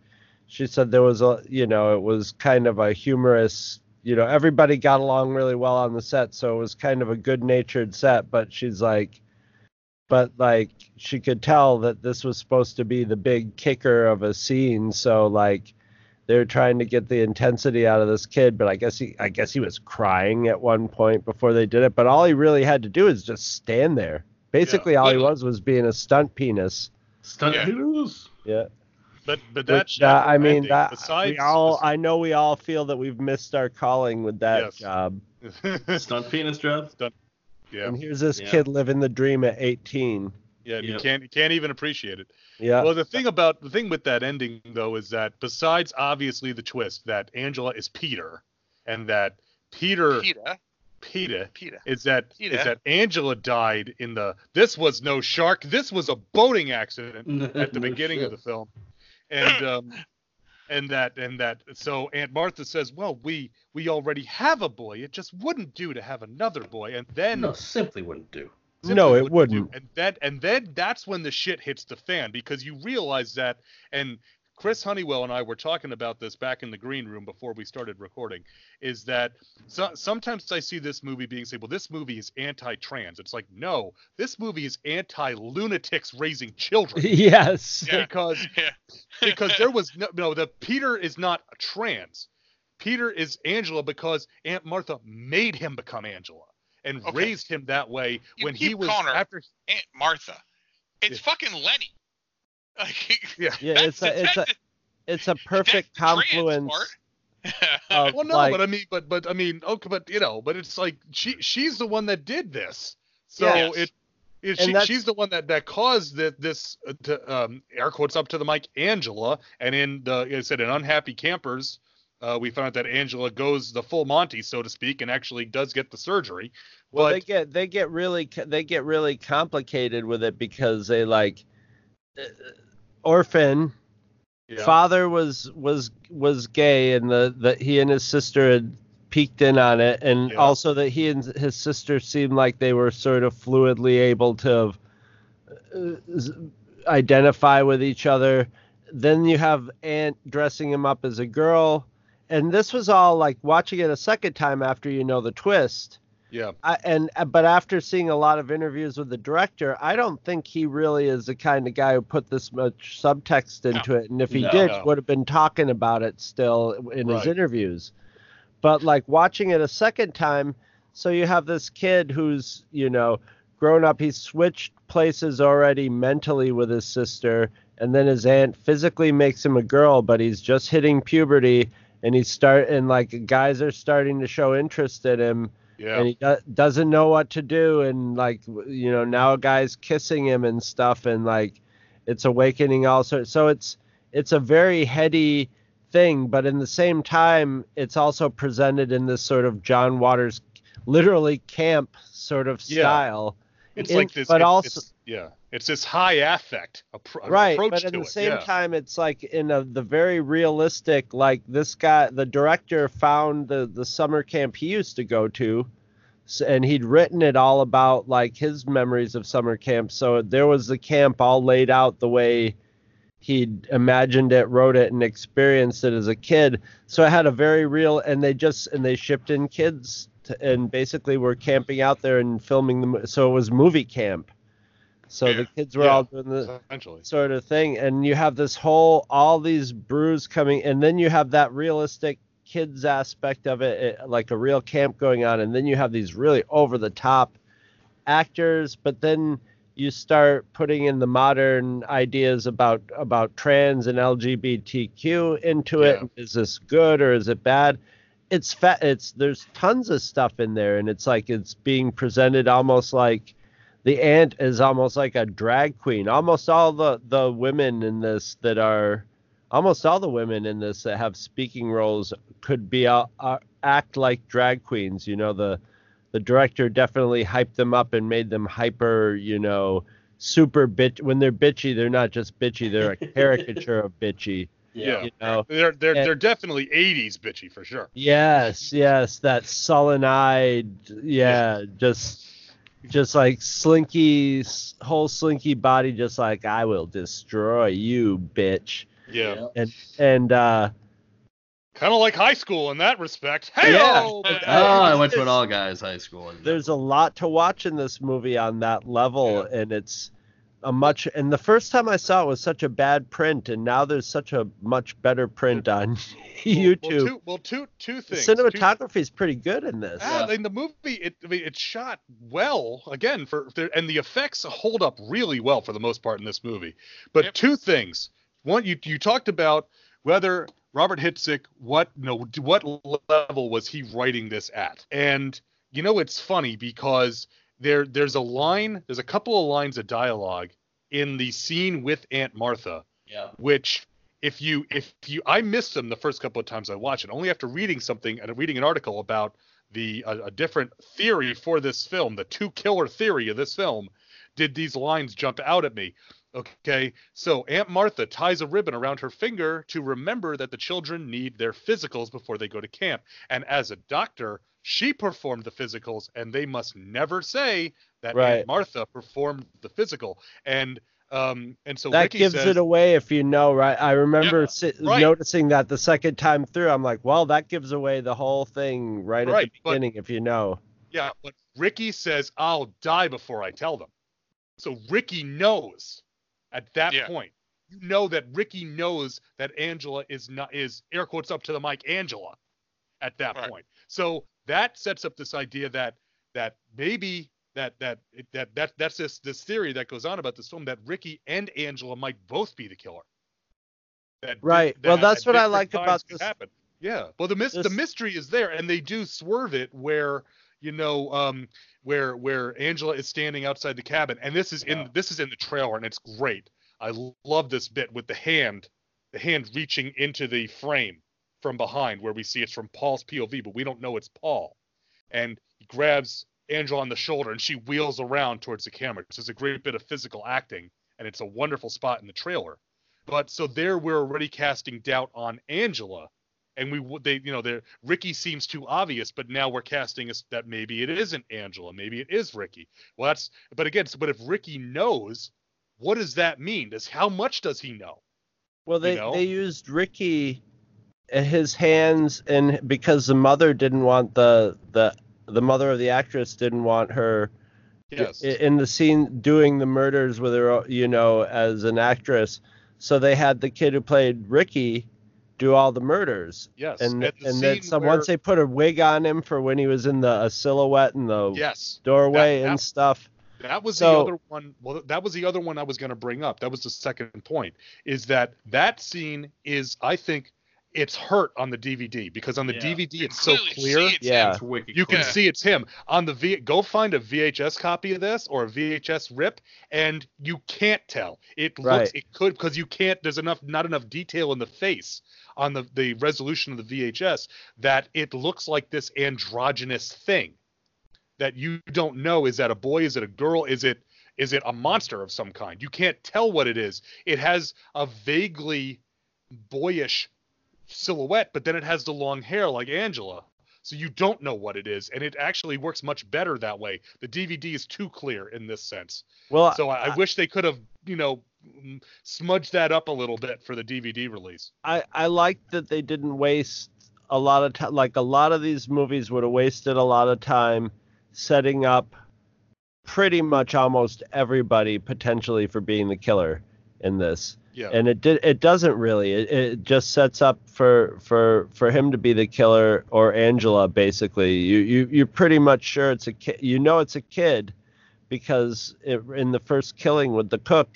Speaker 5: She said there was a, you know, it was kind of a humorous, you know, everybody got along really well on the set, so it was kind of a good-natured set. But she's like, but like she could tell that this was supposed to be the big kicker of a scene, so like they're trying to get the intensity out of this kid, but I guess he I guess he was crying at one point before they did it. But all he really had to do is just stand there. Basically, all he was was being a stunt penis.
Speaker 3: stunt
Speaker 4: Yeah.
Speaker 3: heroes.
Speaker 5: Yeah.
Speaker 2: But but that,
Speaker 5: Which, uh, I mean, that,
Speaker 2: besides
Speaker 5: we all, I know we all feel that we've missed our calling with that
Speaker 2: Yes.
Speaker 5: job.
Speaker 3: Stunt penis job.
Speaker 2: yeah,
Speaker 5: And here's this
Speaker 3: Yeah.
Speaker 5: kid living the dream at 18.
Speaker 2: yeah, and you can't you can't even appreciate it.
Speaker 5: Yeah.
Speaker 2: Well, the thing about the thing with that ending though is that besides obviously the twist that Angela is Peter, and that Peter
Speaker 4: Peter.
Speaker 2: Peter
Speaker 4: Peter.
Speaker 2: is that is
Speaker 4: Peter.
Speaker 2: is that Angela died in the this was no shark this was a boating accident at the beginning of the film and um and that and that so aunt martha says well we we already have a boy it just wouldn't do to have another boy and then
Speaker 3: No, simply wouldn't do.
Speaker 2: simply
Speaker 5: No, it
Speaker 2: wouldn't
Speaker 5: wouldn't.
Speaker 2: and then and then that's when the shit hits the fan because you realize that and Chris Honeywell and I were talking about this back in the green room before we started recording. Is that so, sometimes I see this movie being said, well, this movie is anti-trans. It's like, no, this movie is anti-lunatics raising children
Speaker 5: yes.
Speaker 2: Because
Speaker 4: Yeah.
Speaker 2: because there was no no the Peter is not trans. Peter is Angela because Aunt Martha made him become Angela and
Speaker 4: Okay.
Speaker 2: raised him that way
Speaker 4: You
Speaker 2: when he
Speaker 4: keep
Speaker 2: was
Speaker 4: calling her
Speaker 2: after
Speaker 4: Aunt Martha. It's
Speaker 2: Yeah.
Speaker 4: fucking Lenny. Like,
Speaker 2: yeah.
Speaker 5: Yeah, it's a, it's a, it's a perfect
Speaker 4: that's the trans
Speaker 5: confluence of
Speaker 2: Well, no,
Speaker 5: like,
Speaker 2: but I mean, but but I mean, okay, but you know, but it's like she she's the one that did this, so
Speaker 4: Yes.
Speaker 2: it. it she, she's the one that, that caused the, this uh, to, um, air quotes up to the mic Angela and in the like I said in unhappy campers uh, we found out that Angela goes the full Monty so to speak and actually does get the surgery
Speaker 5: well, they get they get really they get really complicated with it because they like uh, orphan.
Speaker 2: Yeah,
Speaker 5: father was was was gay and the that he and his sister had peeked in on it. And
Speaker 2: Yeah.
Speaker 5: also that he and his sister seemed like they were sort of fluidly able to uh, identify with each other. Then you have aunt dressing him up as a girl. And this was all like watching it a second time after you know the twist
Speaker 2: yeah
Speaker 5: I, and uh, but after seeing a lot of interviews with the director, I don't think he really is the kind of guy who put this much subtext into it. And if he
Speaker 3: No.
Speaker 5: did,
Speaker 2: No.
Speaker 5: would have been talking about it still in his interviews. But like watching it a second time, so you have this kid who's you know grown up. He's switched places already mentally with his sister, and then his aunt physically makes him a girl, but he's just hitting puberty. And he's start and like guys are starting to show interest in him
Speaker 2: yeah
Speaker 5: and he do- doesn't know what to do and like you know now a guy's kissing him and stuff and like it's awakening all sorts so it's it's a very heady thing but in the same time it's also presented in this sort of john waters literally camp sort of
Speaker 2: Yeah.
Speaker 5: style
Speaker 2: it's
Speaker 5: in-
Speaker 2: like this
Speaker 5: but
Speaker 2: it-
Speaker 5: also-
Speaker 2: it's, yeah it's this high affect appro-
Speaker 5: right
Speaker 2: approach
Speaker 5: but at the
Speaker 2: it,
Speaker 5: same
Speaker 2: yeah.
Speaker 5: time it's like in a, the very realistic like this guy the director found the the summer camp he used to go to and he'd written it all about like his memories of summer camp so there was the camp all laid out the way he'd imagined it wrote it and experienced it as a kid so it had a very real and they just and they shipped in kids and basically were camping out there and filming them so it was movie camp so
Speaker 4: Yeah.
Speaker 5: the kids were
Speaker 2: Yeah.
Speaker 5: all doing the sort of thing and you have this whole all these brews coming and then you have that realistic kids aspect of it, it like a real camp going on and then you have these really over the top actors but then you start putting in the modern ideas about about trans and LGBTQ into it
Speaker 2: Yeah.
Speaker 5: is this good or is it bad it's fat it's there's tons of stuff in there and it's like it's being presented almost like the aunt is almost like a drag queen. Almost all the the women in this that are almost all the women in this that have speaking roles could be uh, uh, act like drag queens. You know, the the director definitely hyped them up and made them hyper. You know, super bitch. When they're bitchy, they're not just bitchy; they're a caricature of bitchy.
Speaker 2: Yeah.
Speaker 5: You know.
Speaker 2: they're they're
Speaker 5: And-
Speaker 2: they're definitely 80s bitchy for sure
Speaker 5: Yes, yes, that sullen-eyed, yeah, just, just like Slinky, whole Slinky body, just like I will destroy you, bitch,
Speaker 2: yeah.
Speaker 5: and and uh,
Speaker 2: Kind of like high school in that respect. Hey,
Speaker 5: Yeah.
Speaker 2: oh,
Speaker 5: But,
Speaker 3: Oh, I went to an all guys high school.
Speaker 5: there's a lot to watch in this movie on that level, and it's a much. And the first time I saw it was such a bad print, and now there's such a much better print on YouTube.
Speaker 2: Well, two, well, two, two
Speaker 5: the
Speaker 2: things. Two-
Speaker 5: cinematography is pretty good in this.
Speaker 2: Ah, in the movie, it I mean, it's shot well again for for- and the effects hold up really well for the most part in this movie. But
Speaker 4: Yep.
Speaker 2: two things. one you you talked about whether Robert Hiltzik, what no what level was he writing this at? And you know it's funny because there there's a line, there's a couple of lines of dialogue in the scene with Aunt Martha,
Speaker 3: Yeah.
Speaker 2: which if you if you I missed them the first couple of times I watched it. Only after reading something and reading an article about the a, a different theory for this film, the two killer theory of this film, did these lines jump out at me. Okay, so Aunt Martha ties a ribbon around her finger to remember that the children need their physicals before they go to camp. And as a doctor, she performed the physicals, and they must never say that
Speaker 5: Right.
Speaker 2: Aunt Martha performed the physical. And um and so
Speaker 5: that
Speaker 2: Ricky
Speaker 5: gives
Speaker 2: says,
Speaker 5: it away if you know, right? I remember
Speaker 2: Yeah,
Speaker 5: si-
Speaker 2: right.
Speaker 5: noticing that the second time through. I'm like, well, that gives away the whole thing right, at
Speaker 2: Right,
Speaker 5: the
Speaker 2: but-
Speaker 5: beginning if you know.
Speaker 2: Yeah, but Ricky says, I'll die before I tell them. So Ricky knows at that
Speaker 4: Yeah.
Speaker 2: point. You know that Ricky knows that Angela is not is air quotes up to the mic Angela at that
Speaker 4: Right.
Speaker 2: point. So that sets up this idea that that maybe that that that that that's this this theory that goes on about this film that Ricky and Angela might both be the killer. That,
Speaker 5: Right.
Speaker 2: that
Speaker 5: Well, that's what I
Speaker 2: different
Speaker 5: like about this-
Speaker 2: happen. Yeah. Well, the mis- the mystery is there, and they do swerve it where you know um where where Angela is standing outside the cabin, and this is in this is in the trailer, and it's great. I love this bit with the hand, the hand reaching into the frame from behind, where we see it's from Paul's POV, but we don't know it's Paul, and he grabs Angela on the shoulder, and she wheels around towards the camera. This is a great bit of physical acting, and it's a wonderful spot in the trailer. But so there, we're already casting doubt on Angela, and we they you know they Ricky seems too obvious, but now we're casting us that maybe it isn't Angela, maybe it is Ricky. Well, that's but again, so, but if Ricky knows, what does that mean? Does how much does he know?
Speaker 5: Well, they
Speaker 2: know?
Speaker 5: they used Ricky, his hands, and because the mother didn't want the the the mother of the actress didn't want her
Speaker 2: Yes.
Speaker 5: in the scene doing the murders with her, you know, as an actress. So they had the kid who played Ricky do all the murders,
Speaker 2: yes.
Speaker 5: and
Speaker 2: At the
Speaker 5: and then some
Speaker 2: where-
Speaker 5: once they put a wig on him for when he was in the a silhouette in the
Speaker 2: yes.
Speaker 5: doorway
Speaker 2: That-
Speaker 5: and
Speaker 2: that-
Speaker 5: stuff.
Speaker 2: That was
Speaker 5: So-
Speaker 2: the other one. Well, that was the other one I was going to bring up. That was the second point. Is that that scene is I think it's hurt on the DVD because on the
Speaker 3: Yeah.
Speaker 2: DVD
Speaker 4: You
Speaker 2: it's so clear.
Speaker 4: it's
Speaker 5: Yeah.
Speaker 3: wicked
Speaker 2: You can
Speaker 3: clear.
Speaker 2: see it's him on the V. Go find a VHS copy of this or a VHS rip, and you can't tell. It looks. It could because you can't. There's enough. Not enough detail in the face on the the resolution of the VHS that it looks like this androgynous thing that you don't know. Is that a boy? Is it a girl? Is it is it a monster of some kind? You can't tell what it is. It has a vaguely boyish silhouette, but then it has the long hair like Angela. So you don't know what it is, and it actually works much better that way. The DVD is too clear in this sense.
Speaker 5: Well,
Speaker 2: So I, I wish they could have, you know, smudged that up a little bit for the DVD release.
Speaker 5: I I like that they didn't waste a lot of time. Like a lot of these movies would have wasted a lot of time setting up pretty much almost everybody potentially for being the killer in this.
Speaker 2: Yeah.
Speaker 5: And it did it doesn't really. It, it just sets up for for for him to be the killer or Angela basically. You you you're pretty much sure it's a kid. You know it's a kid because it, in the first killing with the cook,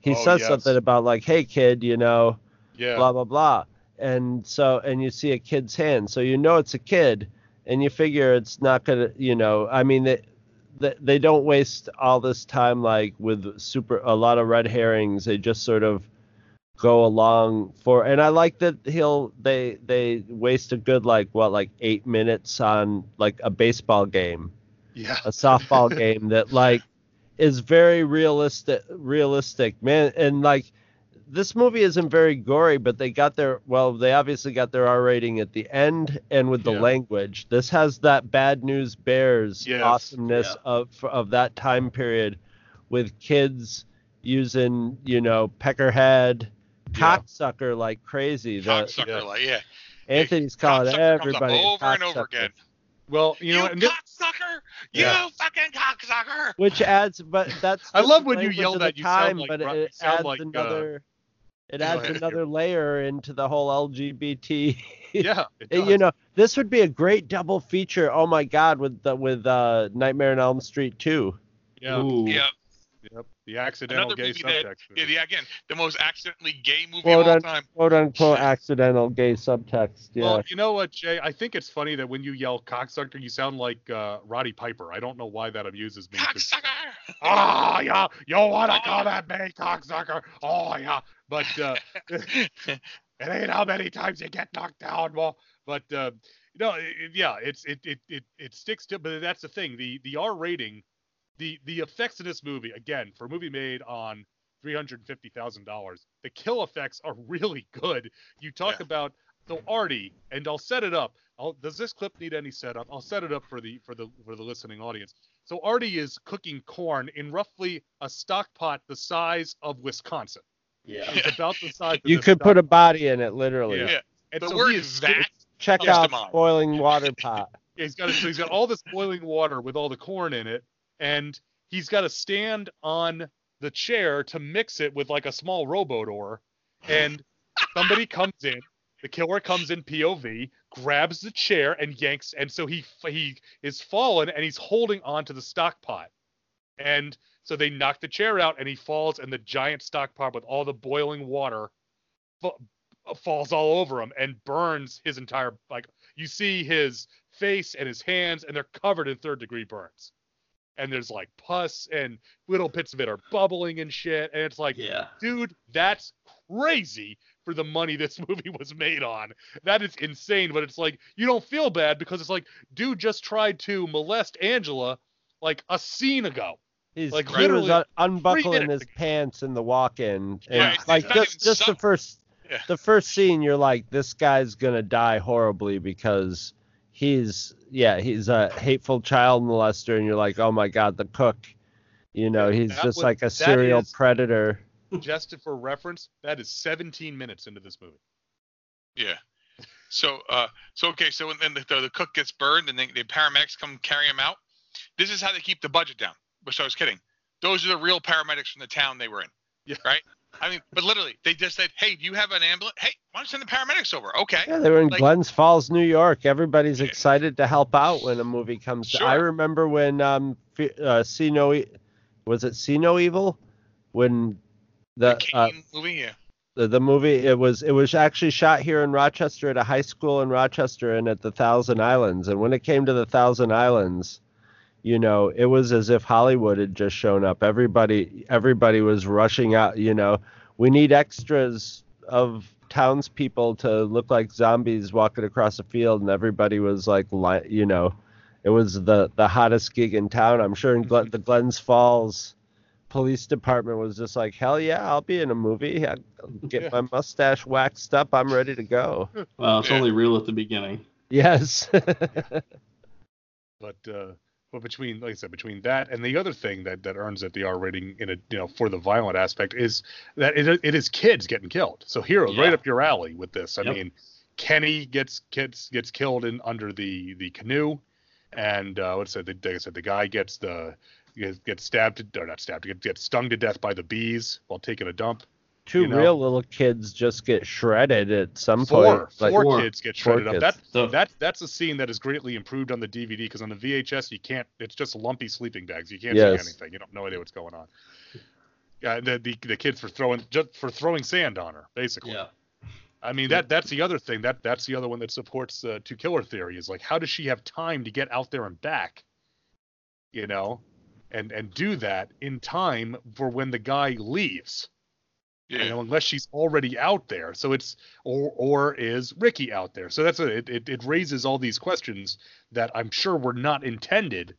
Speaker 5: he
Speaker 2: Oh,
Speaker 5: says
Speaker 2: yes.
Speaker 5: something about like, "Hey kid, you know,
Speaker 2: yeah.
Speaker 5: blah blah blah and so and you see a kid's hand so you know it's a kid and you figure it's not gonna you know i mean they they, they don't waste all this time like with super a lot of red herrings. They just sort of go along for and i like that he'll they they waste a good like what like eight minutes on like a baseball game.
Speaker 2: Yeah.
Speaker 5: a softball game that like is very realistic realistic. Man and like this movie isn't very gory but they got their well they obviously got their r rating at the end and with the
Speaker 2: Yeah.
Speaker 5: language this has that bad news bears
Speaker 2: Yes,
Speaker 5: awesomeness
Speaker 3: yeah.
Speaker 5: of of that time period with kids using you know peckerhead
Speaker 2: Yeah.
Speaker 5: cocksucker like crazy the,
Speaker 4: Cocksucker,
Speaker 2: yeah.
Speaker 4: like yeah.
Speaker 5: anthony's calling
Speaker 4: Cocksucker comes up
Speaker 5: everybody a
Speaker 4: over and over again.
Speaker 2: Well, you know,
Speaker 4: You,
Speaker 2: what, this-
Speaker 4: cocksucker! You
Speaker 2: Yeah.
Speaker 4: fucking cocksucker!
Speaker 5: which adds but that's
Speaker 2: I love when you yell
Speaker 5: of
Speaker 2: that,
Speaker 5: the
Speaker 2: you sound
Speaker 5: time,
Speaker 2: like
Speaker 5: but
Speaker 2: Ru-
Speaker 5: it
Speaker 2: sound
Speaker 5: adds
Speaker 2: like, uh,
Speaker 5: another it adds
Speaker 2: ahead.
Speaker 5: another layer into the whole lgbt
Speaker 2: yeah, it
Speaker 5: you know this would be a great double feature oh my god with the with uh nightmare on elm street 2
Speaker 2: yeah.
Speaker 5: Ooh.
Speaker 4: Yeah.
Speaker 2: Yep. The accidental
Speaker 4: Another
Speaker 2: gay
Speaker 4: movie that-
Speaker 2: subtext.
Speaker 4: Yeah, the, again, the most accidentally gay movie
Speaker 5: Quote
Speaker 4: of all
Speaker 5: un-
Speaker 4: time.
Speaker 5: quote unquote accidental gay subtext. Yeah.
Speaker 2: Well, you know what, Jay? I think it's funny that when you yell cocksucker, you sound like uh, Roddy Piper. I don't know why that amuses me. 'cause-
Speaker 4: Cocksucker!
Speaker 2: Ah, yeah, you want to come at me, cocksucker? Oh, yeah. But uh, it ain't how many times you get knocked down, well. But uh, no, it, it- yeah, it's it, it it it sticks to. But that's the thing. The the R rating, the the effects in this movie, again, for a movie made on three hundred fifty thousand dollars, the kill effects are really good. You talk
Speaker 4: Yeah.
Speaker 2: about so Artie, and I'll set it up. I'll, does this clip need any setup? I'll set it up for the for the for the listening audience. So Artie is cooking corn in roughly a stock pot the size of Wisconsin.
Speaker 3: Yeah.
Speaker 2: It's about the size. Of
Speaker 5: you could
Speaker 2: stock
Speaker 5: put a body in it, literally.
Speaker 2: Yeah.
Speaker 4: Yeah.
Speaker 2: And
Speaker 4: The
Speaker 2: so
Speaker 4: word
Speaker 2: he is
Speaker 4: that
Speaker 5: Check out
Speaker 4: mind.
Speaker 5: boiling water pot.
Speaker 2: He's got so he's got all this boiling water with all the corn in it, and he's got to stand on the chair to mix it with like a small rowboat oar, and somebody comes in. The killer comes in POV, grabs the chair and yanks, and so he he is fallen and he's holding onto the stock pot, and so they knock the chair out and he falls, and the giant stock pot with all the boiling water fa- falls all over him and burns his entire like you see his face and his hands and they're covered in third degree burns and there's like pus and little bits of it are bubbling and shit and it's like
Speaker 3: Yeah.
Speaker 2: dude that's crazy for the money this movie was made on. That is insane but it's like you don't feel bad because it's like dude just tried to molest angela like a scene ago.
Speaker 5: He's
Speaker 2: Like,
Speaker 5: he was un- unbuckling
Speaker 2: minutes
Speaker 5: his pants in the walk-in, and
Speaker 4: Yeah,
Speaker 5: like
Speaker 4: not
Speaker 5: just
Speaker 4: even
Speaker 5: just the first
Speaker 4: Yeah.
Speaker 5: the first scene, you're like, this guy's gonna die horribly because he's yeah he's a hateful child molester, and you're like, oh my god, the cook, you know, he's
Speaker 2: that
Speaker 5: just
Speaker 2: was-
Speaker 5: like a serial
Speaker 2: is-
Speaker 5: predator.
Speaker 2: just for reference that is 17 minutes into this movie
Speaker 4: Yeah. So, uh, so okay, so then the, the, the cook gets burned and then the paramedics come carry him out. This is how they keep the budget down. Which I was kidding. Those are the real paramedics from the town they were in.
Speaker 2: Yeah.
Speaker 4: Right. I mean, but literally, they just said, "Hey, do you have an ambulance? Hey, why don't you send the paramedics over? Okay.
Speaker 5: Yeah, they were in
Speaker 4: Like-
Speaker 5: Glens Falls, New York. Everybody's excited to help out when a movie comes. to- I remember when um, uh, See No, E- was it See No Evil, when
Speaker 4: The
Speaker 5: the uh,
Speaker 4: movie. Yeah.
Speaker 5: the, the movie it was it was actually shot here in Rochester at a high school in Rochester and at the Thousand Islands. And when it came to the Thousand Islands, you know, it was as if Hollywood had just shown up. Everybody everybody was rushing out. You know, we need extras of townspeople to look like zombies walking across a field, and everybody was like, li- you know, it was the the hottest gig in town. I'm sure in Glen, the Glens Falls police department was just like, hell yeah, I'll be in a movie. I'll get
Speaker 2: Yeah.
Speaker 5: my mustache waxed up. I'm ready to go.
Speaker 3: Well, it's
Speaker 4: Yeah.
Speaker 3: only real at the beginning.
Speaker 5: Yes.
Speaker 2: but uh but between like I said, between that and the other thing that that earns it the R rating in a you know for the violent aspect is that it it is kids getting killed. So hero
Speaker 3: Yeah.
Speaker 2: right up your alley with this. I
Speaker 3: Yep.
Speaker 2: mean, Kenny gets gets gets killed in under the the canoe, and uh, what's it? The, like I said, the guy gets the gets, gets stabbed to, or not stabbed, gets, gets stung to death by the bees while taking a dump.
Speaker 5: Two
Speaker 2: You know?
Speaker 5: real little kids just get shredded at some
Speaker 2: Four,
Speaker 5: point. Like,
Speaker 2: four
Speaker 3: Four.
Speaker 2: kids get
Speaker 5: Four
Speaker 2: shredded up. That
Speaker 3: So
Speaker 2: that that's a scene that is greatly improved on the DVD because on the VHS you can't. It's just lumpy sleeping bags. You can't
Speaker 5: Yes.
Speaker 2: see anything. You don't no idea what's going on. Yeah, the, the the kids for throwing just for throwing sand on her, basically.
Speaker 3: yeah.
Speaker 2: I mean that that's the other thing. That that's the other one that supports uh, two killer theory is like how does she have time to get out there and back? You know, and and do that in time for when the guy leaves
Speaker 4: Yeah.
Speaker 2: you know, unless she's already out there. So it's or or is Ricky out there? So that's a, it, it. It raises all these questions that I'm sure were not intended,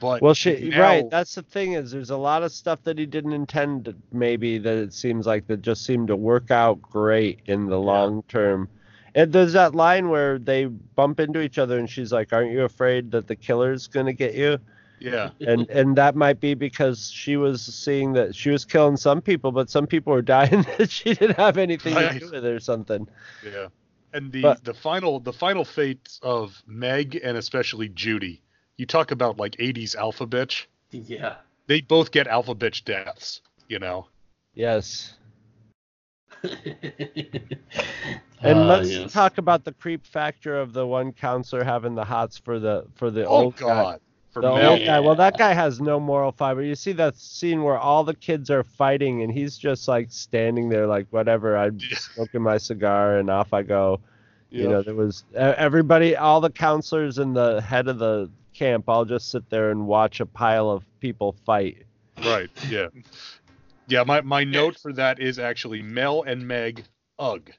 Speaker 2: but
Speaker 5: well, she
Speaker 2: now-
Speaker 5: right. That's the thing is, there's a lot of stuff that he didn't intend. Maybe that it seems like that just seemed to work out great in the long term. And there's that line where they bump into each other, and she's like, "Aren't you afraid that the killer's gonna get you?"
Speaker 2: Yeah,
Speaker 5: and and that might be because she was seeing that she was killing some people, but some people were dying that she didn't have anything to do with it or something.
Speaker 2: yeah. And the
Speaker 5: But-
Speaker 2: the final the final fates of Meg and especially Judy. You talk about like 80s alpha bitch.
Speaker 3: Yeah.
Speaker 2: They both get alpha bitch deaths. You know.
Speaker 5: Yes. And
Speaker 3: Uh,
Speaker 5: let's
Speaker 3: yes.
Speaker 5: talk about the creep factor of the one counselor having the hots for the for the
Speaker 2: Oh
Speaker 5: old guy.
Speaker 2: For
Speaker 5: The guy. Well, that guy has no moral fiber. You see that scene where all the kids are fighting, and he's just like standing there, like whatever. I'm smoking my cigar, and off I go. You
Speaker 2: Yeah.
Speaker 5: know, there was everybody, all the counselors and the head of the camp, all just sit there and watch a pile of people fight.
Speaker 2: Right. Yeah. Yeah. My my note for that is actually Mel and Meg. Ugh.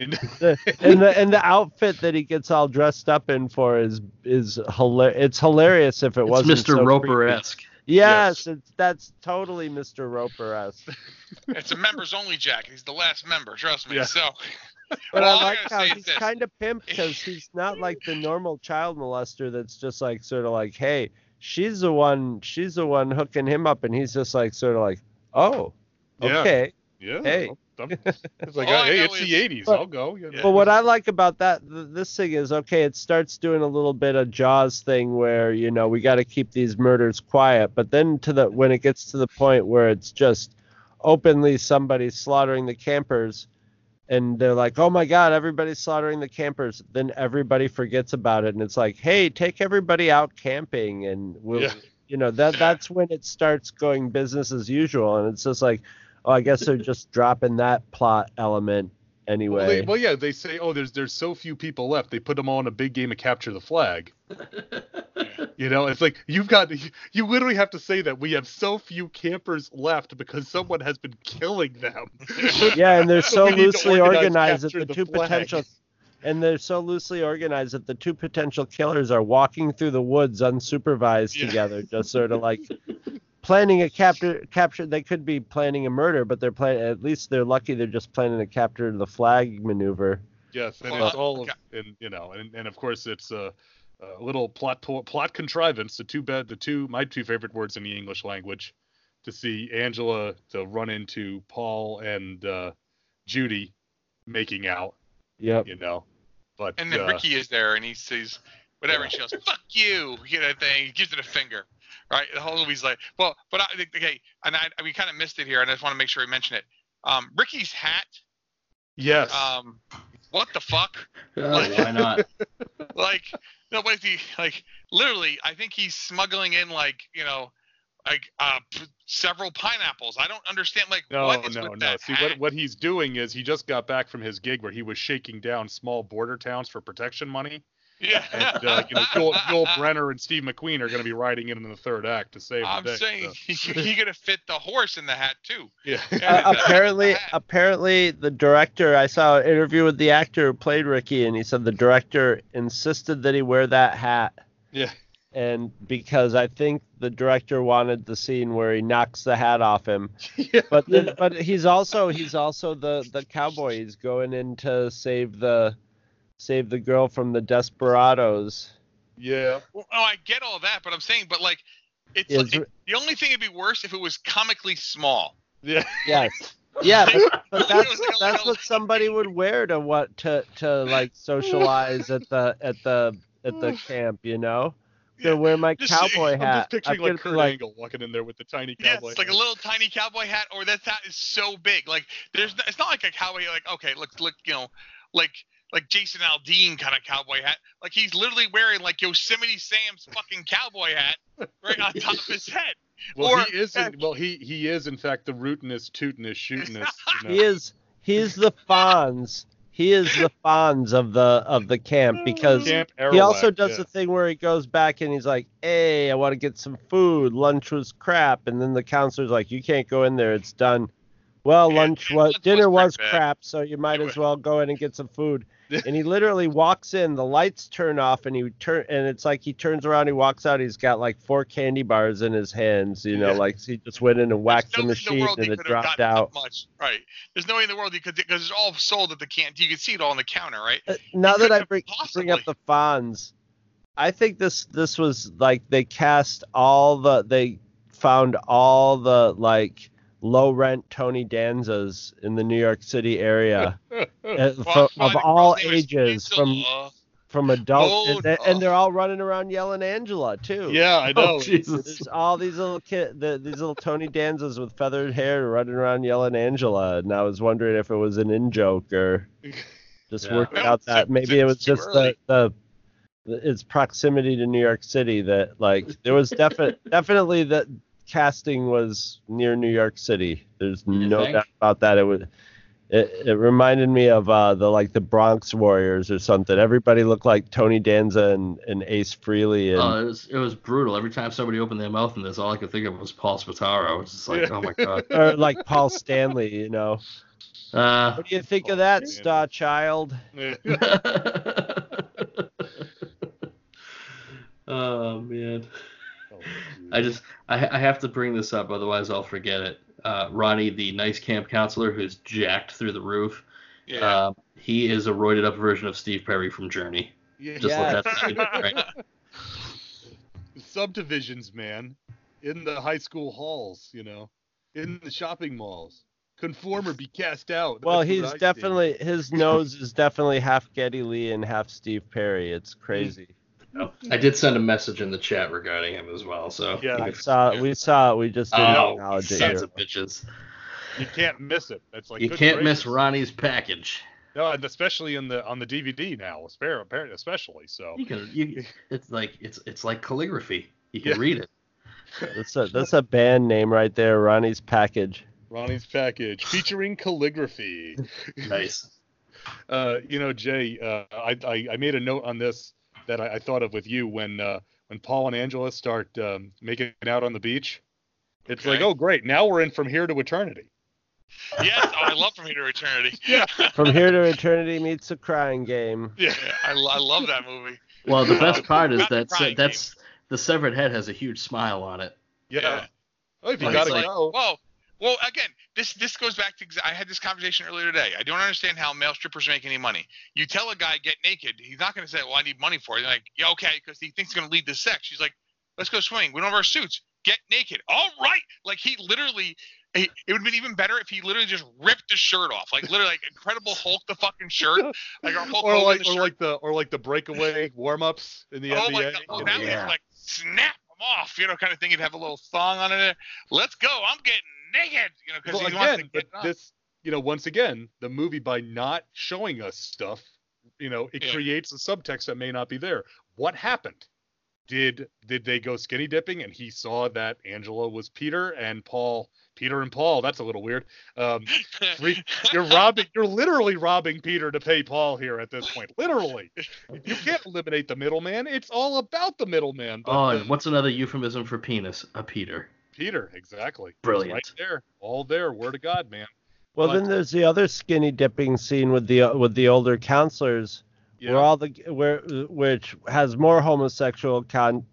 Speaker 2: And-
Speaker 5: The, and the and the outfit that he gets all dressed up in for is is hilarious. It's hilarious if it
Speaker 3: It's
Speaker 5: wasn't
Speaker 3: Mr.
Speaker 5: so
Speaker 3: Roper esque.
Speaker 5: Yes, it's that's totally Mr. Roper esque.
Speaker 4: It's a members only jacket. He's the last member. Trust me.
Speaker 2: Yeah.
Speaker 4: So.
Speaker 5: But
Speaker 4: All
Speaker 5: I
Speaker 4: I
Speaker 5: like
Speaker 4: gotta
Speaker 5: how he's
Speaker 4: this.
Speaker 5: kind of pimp because he's not like the normal child molester that's just like sort of like, hey, she's the one, she's the one hooking him up, and he's just like sort of like, oh,
Speaker 2: Yeah.
Speaker 5: okay.
Speaker 2: yeah.
Speaker 5: Hey.
Speaker 2: I'm- It's like,
Speaker 4: All I
Speaker 2: hey, it's
Speaker 4: is-
Speaker 2: the '80s.
Speaker 5: But-
Speaker 2: I'll go. you know.
Speaker 5: But what I like about that, th- this thing is okay. It starts doing a little bit of Jaws thing where you know we got to keep these murders quiet, but then to the when it gets to the point where it's just openly somebody slaughtering the campers, and they're like, oh my god, everybody's slaughtering the campers. Then everybody forgets about it, and it's like, hey, take everybody out camping, and we'll,
Speaker 2: Yeah.
Speaker 5: you know that that's when it starts going business as usual, and it's just like, oh, I guess they're just dropping that plot element anyway.
Speaker 2: Well, they, well, yeah, they say, oh, there's there's so few people left. They put them all in a big game of capture the flag. You know, it's like you've got you literally have to say that we have so few campers left because someone has been killing them.
Speaker 5: Yeah, and they're so
Speaker 2: We need to
Speaker 5: loosely
Speaker 2: organize
Speaker 5: organized that the
Speaker 2: the
Speaker 5: two
Speaker 2: flag.
Speaker 5: potential and they're so loosely organized that the two potential killers are walking through the woods unsupervised
Speaker 2: Yeah.
Speaker 5: together, just sort of like planning a capture capture they could be planning a murder, but they're planning at least they're lucky they're just planning a capture the flag maneuver.
Speaker 2: Yes, and
Speaker 4: Well,
Speaker 2: it's all of, and you know, and, and of course it's a, a little plot plot contrivance. The two bed, the two my two favorite words in the English language, to see Angela to run into Paul and uh, Judy making out.
Speaker 5: yeah
Speaker 2: You know, but
Speaker 4: And then
Speaker 2: uh,
Speaker 4: Ricky is there, and he says whatever, and she goes, "Fuck you," you know, thing. He gives it a finger, right? The whole movie's like, well, but I, think okay, and I, we kind of missed it here, and I just want to make sure we mention it. Um, Ricky's hat,
Speaker 2: yes,
Speaker 4: um, what the fuck?
Speaker 3: Uh, why not?
Speaker 4: Like, no, what is he like? Literally, I think he's smuggling in like, you know, like uh, p- several pineapples. I don't understand. Like,
Speaker 2: no,
Speaker 4: what is
Speaker 2: no,
Speaker 4: with
Speaker 2: no.
Speaker 4: that
Speaker 2: See
Speaker 4: hat?
Speaker 2: what what he's doing is he just got back from his gig where he was shaking down small border towns for protection money.
Speaker 4: Yeah.
Speaker 2: and uh, you know Joel, Yul Brynner and Steve McQueen are going to be riding in in the third act to save
Speaker 4: I'm
Speaker 2: the day.
Speaker 4: saying
Speaker 2: so,
Speaker 4: he, he gonna fit the horse in the hat too.
Speaker 2: yeah.
Speaker 4: Yeah.
Speaker 5: Uh, apparently, apparently, the director. I saw an interview with the actor who played Ricky, and he said the director insisted that he wear that hat.
Speaker 2: Yeah.
Speaker 5: And because I think the director wanted the scene where he knocks the hat off him,
Speaker 2: yeah.
Speaker 5: but then, but he's also he's also the the cowboy. He's going in to save the save the girl from the desperados.
Speaker 2: Yeah.
Speaker 4: Well, oh, I get all that, but I'm saying, but like, it's
Speaker 5: Yeah,
Speaker 4: like,
Speaker 5: it's-
Speaker 4: the only thing it'd be worse if it was comically small.
Speaker 2: Yeah.
Speaker 5: Yes. Yeah, but, but that's
Speaker 4: was like a
Speaker 5: that's what somebody would wear to what to to like socialize at the at the at the camp, you know. To wear my
Speaker 4: Just-
Speaker 5: cowboy
Speaker 2: I'm
Speaker 5: hat.
Speaker 2: just picturing
Speaker 5: I'm
Speaker 2: like
Speaker 5: gonna
Speaker 2: Kurt
Speaker 5: like,
Speaker 2: Angle walking in there with the tiny
Speaker 4: Yes,
Speaker 2: cowboy.
Speaker 4: it's like a little tiny cowboy hat, or that hat is so big. Like, there's, it's not like a cowboy. Like, okay, look, look, you know, like, like Jason Aldean kind of cowboy hat. Like he's literally wearing like Yosemite Sam's fucking cowboy hat right on top of his head.
Speaker 2: well,
Speaker 4: or-
Speaker 2: he is. In, well, he he is in fact the rootinest, tootinest, shootinest. You know.
Speaker 5: he is he's the Fonz. He is the Fonz of the of the camp because
Speaker 2: Camp
Speaker 5: he also does
Speaker 2: yeah.
Speaker 5: the thing where he goes back and he's like, "Hey, I want to get some food. Lunch was crap." And then the counselor's like, "You can't go in there. It's done." Well, lunch
Speaker 4: yeah,
Speaker 5: was
Speaker 4: lunch was
Speaker 5: dinner
Speaker 4: pretty
Speaker 5: was crap, so you might
Speaker 4: It
Speaker 5: as well go in and get some food. and he literally walks in, the lights turn off, and he turn and it's like he turns around, he walks out, he's got like four candy bars in his hands, you know,
Speaker 2: Yeah.
Speaker 5: like he just went in and whacked the
Speaker 4: no
Speaker 5: machine
Speaker 4: world
Speaker 5: and it dropped out.
Speaker 4: much. Right. There's no way in the world he could because it's all sold at the can. You can see it all on the counter, right?
Speaker 5: Uh, now that I bring bring up the Fonz, I think this this was like they cast all the they found all the like low rent Tony Danzas in the New York City area eh,
Speaker 4: Well,
Speaker 5: of all
Speaker 4: girl's name is
Speaker 5: ages from
Speaker 4: Angela.
Speaker 5: from adult
Speaker 4: Oh,
Speaker 5: and, they, and they're all running around yelling Angela too.
Speaker 2: Yeah, I oh, know.
Speaker 3: Oh, Jesus.
Speaker 5: There's all these little kid, the, these little Tony Danzas with feathered hair running around yelling Angela, and I was wondering if it was an in joke or just
Speaker 3: Yeah.
Speaker 5: working out that
Speaker 4: too-
Speaker 5: maybe
Speaker 4: too-
Speaker 5: it was just
Speaker 4: early.
Speaker 5: the, its proximity to New York City that like there was definite definitely that casting was near New York City. There's
Speaker 3: You
Speaker 5: no
Speaker 3: think?
Speaker 5: doubt about that. It would. It, it reminded me of uh, the like the Bronx Warriors or something. Everybody looked like Tony Danza and, and Ace Frehley and
Speaker 3: Oh, it was it was brutal. Every time somebody opened their mouth in this, all I could think of was Paul Spataro. It's just like, oh my god.
Speaker 5: or like Paul Stanley. You know.
Speaker 3: Uh,
Speaker 5: What do you think of that, Star Child?
Speaker 3: oh man.
Speaker 2: Oh,
Speaker 3: I just I, I have to bring this up, otherwise I'll forget it. Uh, Ronnie, the nice camp counselor who's jacked through the roof,
Speaker 4: Yeah.
Speaker 3: um, he is a roided up version of Steve Perry from Journey.
Speaker 2: yeah.
Speaker 3: Just
Speaker 5: Yeah.
Speaker 3: look at the right?
Speaker 2: subdivisions, man, in the high school halls, you know, in the shopping malls. Conform or be cast out.
Speaker 5: Well,
Speaker 2: That's
Speaker 5: he's
Speaker 2: I see.
Speaker 5: definitely his nose is definitely half Geddy Lee and half Steve Perry. It's crazy.
Speaker 3: No. I did send a message in the chat regarding him as well, so
Speaker 2: Yeah.
Speaker 5: We saw we saw it. We just didn't
Speaker 3: Oh,
Speaker 5: acknowledge it
Speaker 3: sons
Speaker 5: here.
Speaker 3: of bitches!
Speaker 2: You can't miss it. That's like
Speaker 3: you can't miss. Ronnie's package.
Speaker 2: No, and especially in the on the DVD now, spare apparently especially. So
Speaker 3: You can you. It's like it's it's like calligraphy. You can
Speaker 2: Yeah.
Speaker 3: read it.
Speaker 5: That's a that's a band name right there. Ronnie's package.
Speaker 2: Ronnie's package featuring calligraphy.
Speaker 3: Nice.
Speaker 2: Uh, you know, Jay, uh, I, I I made a note on this that I, I thought of with you when uh, when Paul and Angela start um, making out on the beach. It's like, oh great, now we're in from here to eternity.
Speaker 4: yes. Oh, I love From Here to Eternity.
Speaker 2: Yeah.
Speaker 5: From here to eternity meets a crying game.
Speaker 2: Yeah.
Speaker 4: Yeah, I, lo- I love that movie.
Speaker 3: Well, the best part is that
Speaker 4: crying
Speaker 3: that's the severed head has a huge smile on it.
Speaker 2: Yeah.
Speaker 4: Yeah.
Speaker 2: Oh, if you
Speaker 3: Well,
Speaker 2: gotta
Speaker 3: like-
Speaker 2: go.
Speaker 4: Well, well, again, this this goes back to I had this conversation earlier today. I don't understand how male strippers make any money. You tell a guy get naked, he's not going to say, "Well, I need money for it." You're like, "Yeah, okay," because he thinks it's going to lead to sex. She's like, "Let's go swimming. We don't have our suits. Get naked." All right. Like he literally. It it would have been even better if he literally just ripped the shirt off, like literally, like Incredible Hulk the fucking shirt, like our Hulk
Speaker 2: or like
Speaker 4: the
Speaker 2: or
Speaker 4: shirt.
Speaker 2: like the or like the breakaway warm ups in the
Speaker 4: oh
Speaker 2: NBA.
Speaker 4: my god!
Speaker 2: you
Speaker 4: Oh,
Speaker 2: know?
Speaker 4: that
Speaker 3: yeah.
Speaker 4: was like snap them off, you know, kind of thing. You'd have a little thong on it. Let's go! I'm getting naked, you know, because
Speaker 2: well,
Speaker 4: he wants to
Speaker 2: again,
Speaker 4: get
Speaker 2: but
Speaker 4: up.
Speaker 2: this, you know, once again, the movie by not showing us stuff, you know, it
Speaker 4: Yeah.
Speaker 2: creates a subtext that may not be there. What happened? Did did they go skinny dipping and he saw that Angela was Peter and Paul, Peter and Paul? That's a little weird. Um, freak- you're robbing, you're literally robbing Peter to pay Paul here at this point. Literally, you can't eliminate the middleman. It's all about the middleman. But
Speaker 3: Oh, and what's another euphemism for penis? A Peter.
Speaker 2: Peter, exactly.
Speaker 3: Brilliant.
Speaker 2: Right there, all there. Word of God, man.
Speaker 5: Well,
Speaker 2: But-
Speaker 5: then there's the other skinny dipping scene with the uh, with the older counselors,
Speaker 2: Yeah.
Speaker 5: where all the where which has more homosexual con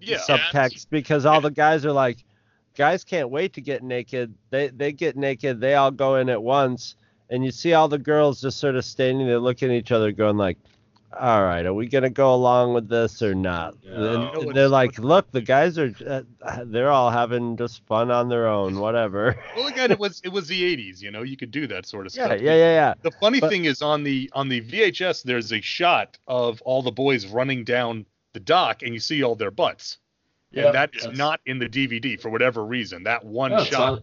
Speaker 2: Yeah.
Speaker 5: subtext because all the guys are like, guys can't wait to get naked. They they get naked. They all go in at once, and you see all the girls just sort of standing there looking at each other, going like, "All right, are we gonna go along with this or not?"
Speaker 3: No.
Speaker 5: And, and they're like, "Look, the guys are uh, they're all having just fun on their own, whatever."
Speaker 2: Well, again, it was it was the '80s. You know, you could do that sort of
Speaker 5: yeah,
Speaker 2: stuff.
Speaker 5: yeah, yeah, yeah.
Speaker 2: The funny
Speaker 5: But-
Speaker 2: thing is on the on the VHS, there's a shot of all the boys running down the dock, and you see all their butts. and that is
Speaker 3: yes.
Speaker 2: not in the DVD for whatever reason. That one
Speaker 3: it's,
Speaker 2: shot.
Speaker 3: on,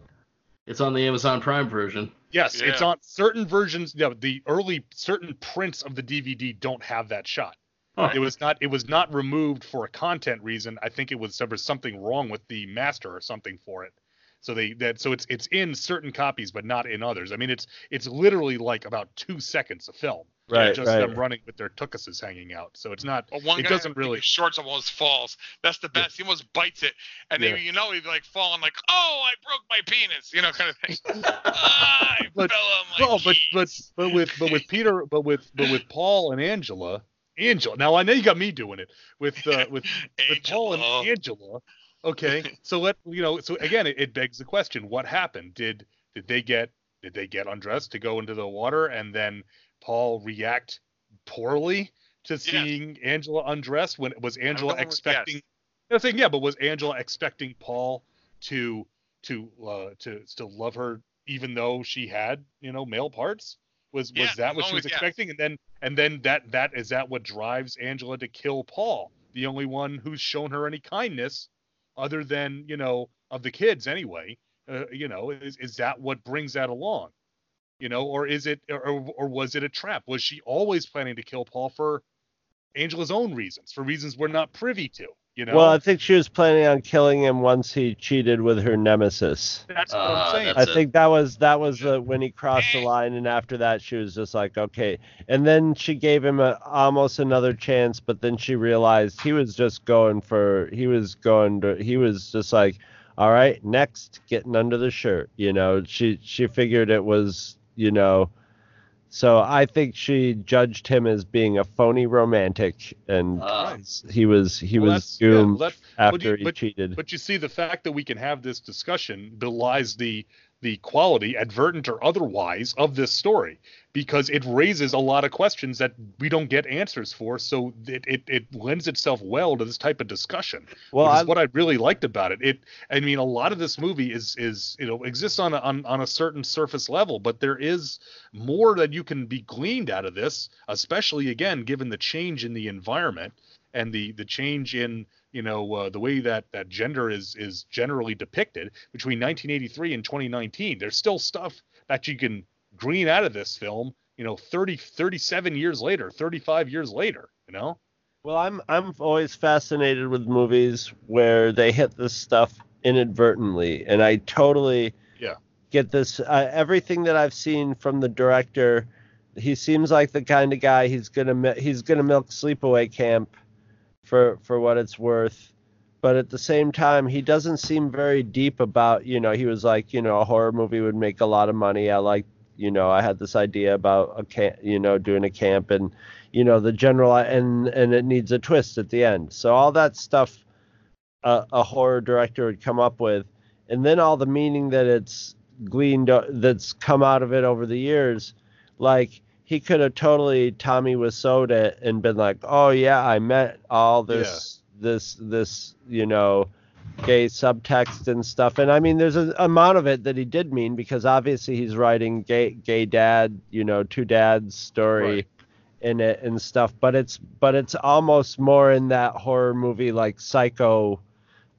Speaker 3: it's on the Amazon Prime version.
Speaker 2: Yes, it's on certain versions. Yeah, the early certain prints of the DVD don't have that shot.
Speaker 3: Huh.
Speaker 2: It was not it was not removed for a content reason. I think it was there was something wrong with the master or something for it. So they that so it's it's in certain copies but not in others. I mean it's it's literally like about two seconds of film.
Speaker 5: Right,
Speaker 2: just
Speaker 5: right.
Speaker 2: them running with their tuchuses hanging out. So it's not
Speaker 4: Well, one
Speaker 2: it
Speaker 4: guy
Speaker 2: doesn't
Speaker 4: I
Speaker 2: really
Speaker 4: his shorts almost falls. That's the best. He almost bites it, and then you know he's like falling, like, "Oh, I broke my penis," you know, kind of thing. ah, I
Speaker 2: But-
Speaker 4: fell on my
Speaker 2: No, but but but with but with Peter but with but with Paul and Angela Angela. Now I know you got me doing it with uh, with with Paul and
Speaker 4: Angela.
Speaker 2: Okay, so let you know. So again, it, it begs the question: What happened? Did did they get did they get undressed to go into the water, and then Paul react poorly to seeing Angela undressed? When was Angela expecting? I'm saying yeah, but was Angela expecting Paul to to uh, to still love her even though she had you know male parts? Was was that what she was
Speaker 4: with yes.
Speaker 2: expecting? And then and then that that is that what drives Angela to kill Paul, the only one who's shown her any kindness, other than you know of the kids anyway. Uh, you know, is is that what brings that along? You know, or is it or or was it a trap? Was she always planning to kill Paul for Angela's own reasons, for reasons we're not privy to. You know,
Speaker 5: Well, I think she was planning on killing him once he cheated with her nemesis.
Speaker 2: that's what
Speaker 3: Ah,
Speaker 2: I'm saying.
Speaker 3: that's
Speaker 5: I
Speaker 3: it.
Speaker 5: think that was that was the, when he crossed the line, and after that, she was just like, okay. And then she gave him a, almost another chance, but then she realized he was just going for he was going to he was just like, all right, next, getting under the shirt. You know, she she figured it was you know. So I think she judged him as being a phony romantic, and
Speaker 3: Ah.
Speaker 5: he was he
Speaker 2: Well,
Speaker 5: was
Speaker 2: that's- yeah,
Speaker 5: doomed
Speaker 2: let- but
Speaker 5: after
Speaker 2: you-
Speaker 5: he
Speaker 2: but-
Speaker 5: cheated.
Speaker 2: But you see, the fact that we can have this discussion belies the the quality, advertent or otherwise, of this story because it raises a lot of questions that we don't get answers for. So it it, it lends itself well to this type of discussion.
Speaker 5: well,
Speaker 2: which
Speaker 5: I,
Speaker 2: is what I really liked about it. It, I mean, a lot of this movie is is you know exists on a, on on a certain surface level, but there is more that you can be gleaned out of this, especially again given the change in the environment and the the change in you know uh, the way that that gender is is generally depicted between 1983 and 2019. There's still stuff that you can glean out of this film. You know, 30 37 years later, 35 years later. You know.
Speaker 5: Well, I'm I'm always fascinated with movies where they hit this stuff inadvertently, and I totally
Speaker 2: Yeah.
Speaker 5: get this. Uh, everything that I've seen from the director, he seems like the kind of guy he's gonna he's gonna milk Sleepaway Camp for for what it's worth. But at the same time, he doesn't seem very deep about. You know, he was like, you know, a horror movie would make a lot of money. I like, you know, I had this idea about a camp, you know, doing a camp and you know the general and and it needs a twist at the end so all that stuff a, a horror director would come up with and then all the meaning that it's gleaned uh, that's come out of it over the years like he could have totally tommy Wiseau'd it and been like oh yeah i meant all this this this you know gay subtext and stuff. And i mean there's an amount of it that he did mean because obviously he's writing gay gay dad you know two dads story
Speaker 2: Right.
Speaker 5: in it and stuff. But it's but it's almost more in that horror movie like psycho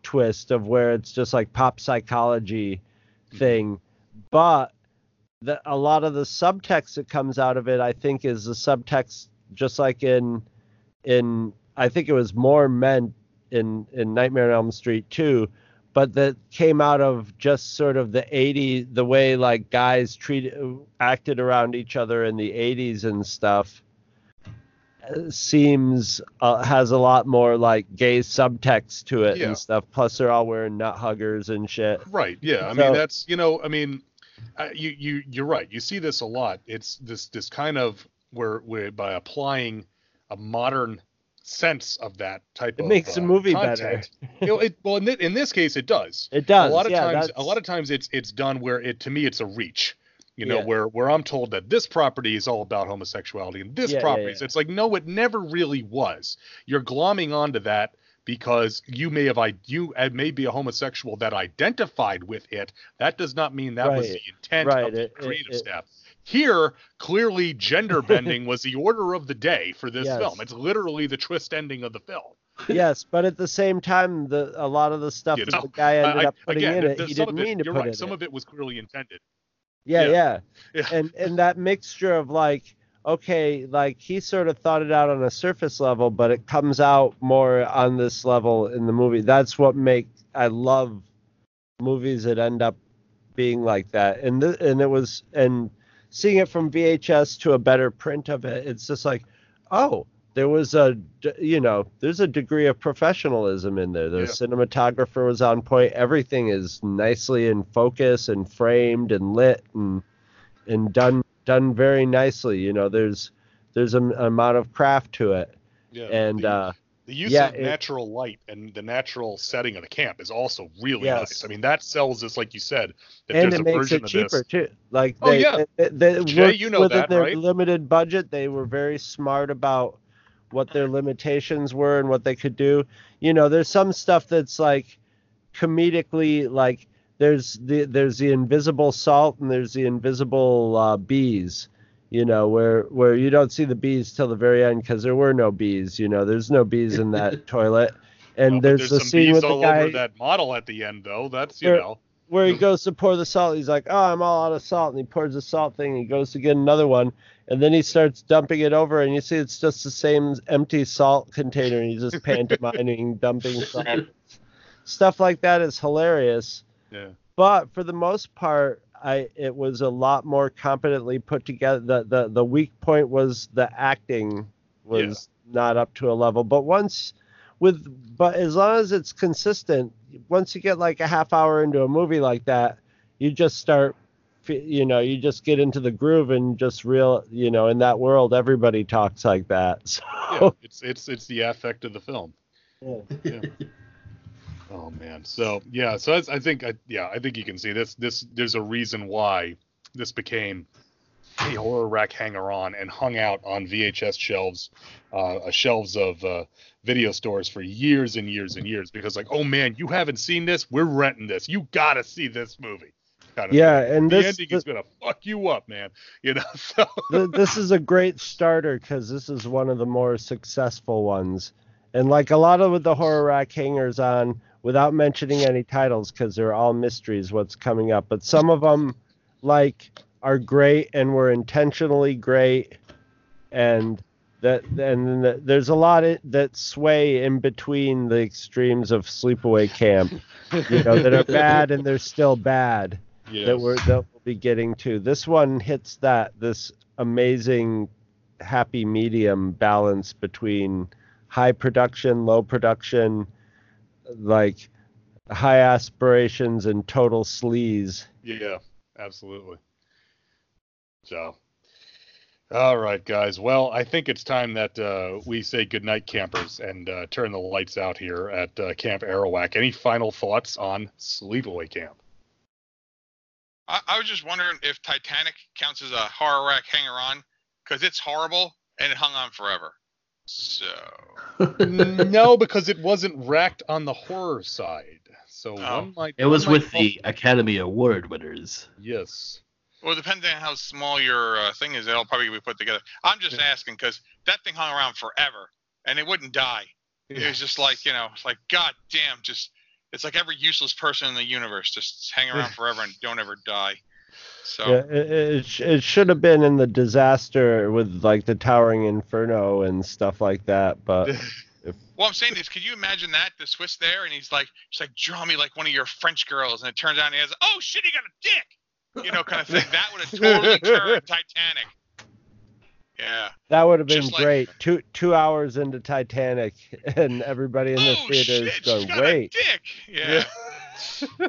Speaker 5: twist of where it's just like pop psychology mm-hmm. thing. But the, a lot of the subtext that comes out of it i think is the subtext just like in in i think it was more meant in in nightmare on elm street 2 but that came out of just sort of the 80 the way like guys treated acted around each other in the 80s and stuff seems uh, has a lot more like gay subtext to it
Speaker 2: Yeah.
Speaker 5: and stuff plus they're all wearing nut huggers and shit
Speaker 2: Right. Yeah. I
Speaker 5: So-
Speaker 2: mean, that's you know, I mean, uh, you you you're right. You see this a lot. It's this this kind of where where by applying a modern sense of that type
Speaker 5: It
Speaker 2: of
Speaker 5: makes the
Speaker 2: uh,
Speaker 5: movie
Speaker 2: content, you know, it, well, in, thi- in this case, it does.
Speaker 5: it does
Speaker 2: a lot of
Speaker 5: yeah,
Speaker 2: times, a lot of times, it's it's done where it to me it's a reach. You know,
Speaker 5: Yeah.
Speaker 2: where where I'm told that this property is all about homosexuality and this
Speaker 5: yeah,
Speaker 2: property,
Speaker 5: yeah.
Speaker 2: it's like no, it never really was. You're glomming onto that because you may have you uh, may be a homosexual that identified with it. That does not mean that was the intent
Speaker 5: Right,
Speaker 2: of the
Speaker 5: it- it-
Speaker 2: creative
Speaker 5: it-
Speaker 2: staff. Here, clearly, gender bending was the order of the day for this
Speaker 5: Yes.
Speaker 2: film. It's literally the twist ending of the film.
Speaker 5: yes but at the same time the a lot of the stuff
Speaker 2: You
Speaker 5: that
Speaker 2: know,
Speaker 5: the guy ended
Speaker 2: I-
Speaker 5: up putting
Speaker 2: again,
Speaker 5: in it he didn't
Speaker 2: it,
Speaker 5: mean to
Speaker 2: you're
Speaker 5: put
Speaker 2: right.
Speaker 5: it
Speaker 2: Some
Speaker 5: in.
Speaker 2: of it was clearly intended.
Speaker 5: yeah
Speaker 2: yeah.
Speaker 5: yeah
Speaker 2: Yeah.
Speaker 5: and and that mixture of like okay like he sort of thought it out on a surface level but it comes out more on this level in the movie. That's what make i love movies that end up being like that. And th- and it was and seeing it from vhs to a better print of it it's just like oh there was a you know there's a degree of professionalism in there. The
Speaker 2: Yeah.
Speaker 5: cinematographer was on point. Everything is nicely in focus and framed and lit and and done done very nicely you know there's there's an amount of craft to it
Speaker 2: Yeah.
Speaker 5: and
Speaker 2: the,
Speaker 5: uh
Speaker 2: the use
Speaker 5: yeah,
Speaker 2: of
Speaker 5: it-
Speaker 2: natural light and the natural setting of the camp is also really
Speaker 5: Yes.
Speaker 2: nice. I mean, that sells this, like you said, that
Speaker 5: and
Speaker 2: there's
Speaker 5: it
Speaker 2: a
Speaker 5: makes
Speaker 2: version
Speaker 5: it
Speaker 2: of
Speaker 5: cheaper
Speaker 2: this.
Speaker 5: too like
Speaker 2: Oh, yeah.
Speaker 5: they, they
Speaker 2: Jay, you know
Speaker 5: within
Speaker 2: that,
Speaker 5: their
Speaker 2: right?
Speaker 5: limited budget they were very smart about what their limitations were and what they could do you know there's some stuff that's like comedically like there's the there's the invisible salt and there's the invisible uh, bees you know where where you don't see the bees till the very end because there were no bees you know there's no bees in that toilet and
Speaker 2: but
Speaker 5: there's,
Speaker 2: there's
Speaker 5: the
Speaker 2: some
Speaker 5: scene
Speaker 2: bees
Speaker 5: with the guy
Speaker 2: over that model at the end, though. That's you
Speaker 5: There-
Speaker 2: know.
Speaker 5: where he goes to pour the salt. He's like, "Oh, I'm all out of salt," and he pours the salt thing. and He goes to get another one, and then he starts dumping it over, and you see it's just the same empty salt container, and he's just pantomiming dumping salt. Stuff like that is hilarious.
Speaker 2: Yeah.
Speaker 5: But for the most part, I it was a lot more competently put together. The the the weak point was the acting was not up to a level. But once with but as long as it's consistent, once you get like a half hour into a movie like that, you just start you know, you just get into the groove and just real, you know, in that world everybody talks like that. So
Speaker 2: Yeah, it's it's it's the affect of the film.
Speaker 5: Yeah.
Speaker 2: Yeah. Oh man. So yeah. So that's, I think I, yeah I think you can see this this there's a reason why this became a horror rack hanger on and hung out on VHS shelves, uh, uh, shelves of uh, video stores for years and years and years because like oh man you haven't seen this we're renting this you gotta see this movie. Kind of
Speaker 5: Yeah,
Speaker 2: thing.
Speaker 5: and
Speaker 2: the
Speaker 5: this-
Speaker 2: ending is gonna fuck you up, man. You know. So
Speaker 5: th- this is a great starter because this is one of the more successful ones. And like a lot of the horror rack hangers on, without mentioning any titles because they're all mysteries what's coming up, but some of them like are great and were intentionally great, and that and then the, there's a lot of, that sway in between the extremes of Sleepaway Camp, you know, that are bad and they're still bad that we're that we'll be getting to. This one hits that this amazing happy medium balance between high production, low production, like high aspirations and total sleaze.
Speaker 2: Yeah, absolutely. So, all right, guys. Well, I think it's time that uh, we say goodnight, campers, and uh, turn the lights out here at uh, Camp Arawak. Any final thoughts on Sleepaway Camp?
Speaker 4: I, I was just wondering if Titanic counts as a horror rack hanger on because it's horrible and it hung on forever. So
Speaker 2: no, because it wasn't racked on the horror side. So
Speaker 4: Oh.
Speaker 2: one might.
Speaker 3: It was
Speaker 2: one might
Speaker 3: with the Academy Award winners.
Speaker 2: Yes.
Speaker 4: Well, depending on how small your uh, thing is, it'll probably be put together. I'm just asking because that thing hung around forever and it wouldn't die. It was just like, you know, it's like, God damn, just, it's like every useless person in the universe just hang around forever and don't ever die. So,
Speaker 5: Yeah, it, it, it should have been in the disaster with like the towering inferno and stuff like that, but
Speaker 4: what I'm saying is, could you imagine that? The Swiss there, and he's like, he's like, draw me like one of your French girls. And it turns out he has, oh shit, he got a dick. You know, kind of thing. That would have totally turned Titanic. Yeah.
Speaker 5: that would have been
Speaker 4: Just like-
Speaker 5: great. Two two hours into Titanic, and everybody in the
Speaker 4: oh
Speaker 5: theater
Speaker 4: shit,
Speaker 5: is
Speaker 4: she's
Speaker 5: going,
Speaker 4: got
Speaker 5: wait.
Speaker 4: a dick. Yeah.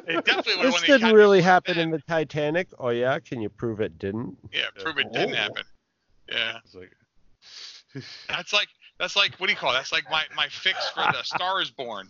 Speaker 4: It definitely
Speaker 5: This didn't really happen in the Titanic. Oh yeah, can you prove it didn't?
Speaker 4: Yeah, prove it didn't
Speaker 2: Oh.
Speaker 4: happen. Yeah.
Speaker 2: It's like,
Speaker 4: That's like that's like what do you call it? That's like my my fix for the Star is Born,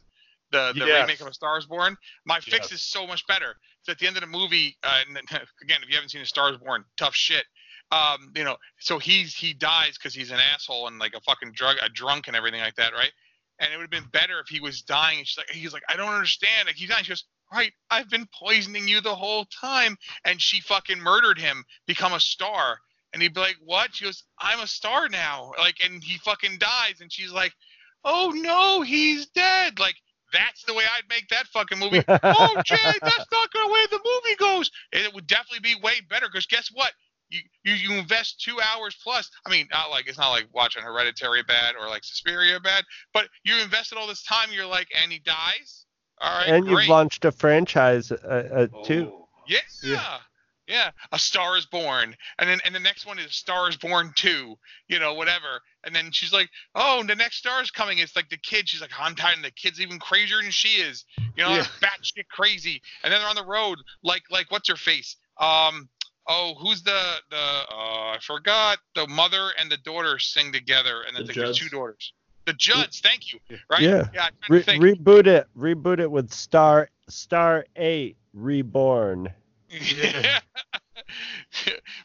Speaker 4: the the
Speaker 2: Yes.
Speaker 4: remake of A Star is Born. My fix
Speaker 2: Yes.
Speaker 4: is so much better. So at the end of the movie, uh, and again, if you haven't seen A Star is Born, tough shit. Um, you know, so he's he dies because he's an asshole and like a fucking drug a drunk and everything like that, right? And it would have been better if he was dying. And she's like, he's like, I don't understand. Like he's dying. She goes, right, I've been poisoning you the whole time, and she fucking murdered him, become a star. And he'd be like, "What?" She goes, "I'm a star now." Like, and he fucking dies, and she's like, "Oh no, he's dead." Like, that's the way I'd make that fucking movie. oh, Jay, that's not the way the movie goes. And it would definitely be way better because guess what? You, you you invest two hours plus. I mean, not like it's not like watching Hereditary bad or like Suspiria bad, but you invested all this time. You're like, and he dies. All right,
Speaker 5: and
Speaker 4: great.
Speaker 5: you've launched a franchise uh, uh, too.
Speaker 4: Yeah.
Speaker 2: Yeah.
Speaker 4: yeah. A Star is Born. And then and the next one is Star is Born 2, you know, whatever. And then she's like, Oh, the next star is coming. It's like the kid. She's like, I'm tired and the kid's even crazier than she is. You know,
Speaker 2: Yeah.
Speaker 4: batshit crazy. And then they're on the road, like like what's her face? Um Oh, who's the the uh I forgot. The mother and the daughter sing together and then
Speaker 3: The
Speaker 4: the, the two daughters. The Judds, thank you. Right?
Speaker 5: Yeah.
Speaker 4: Yeah,
Speaker 5: Re- reboot it. Reboot it with Star Star Eight Reborn.
Speaker 4: Yeah.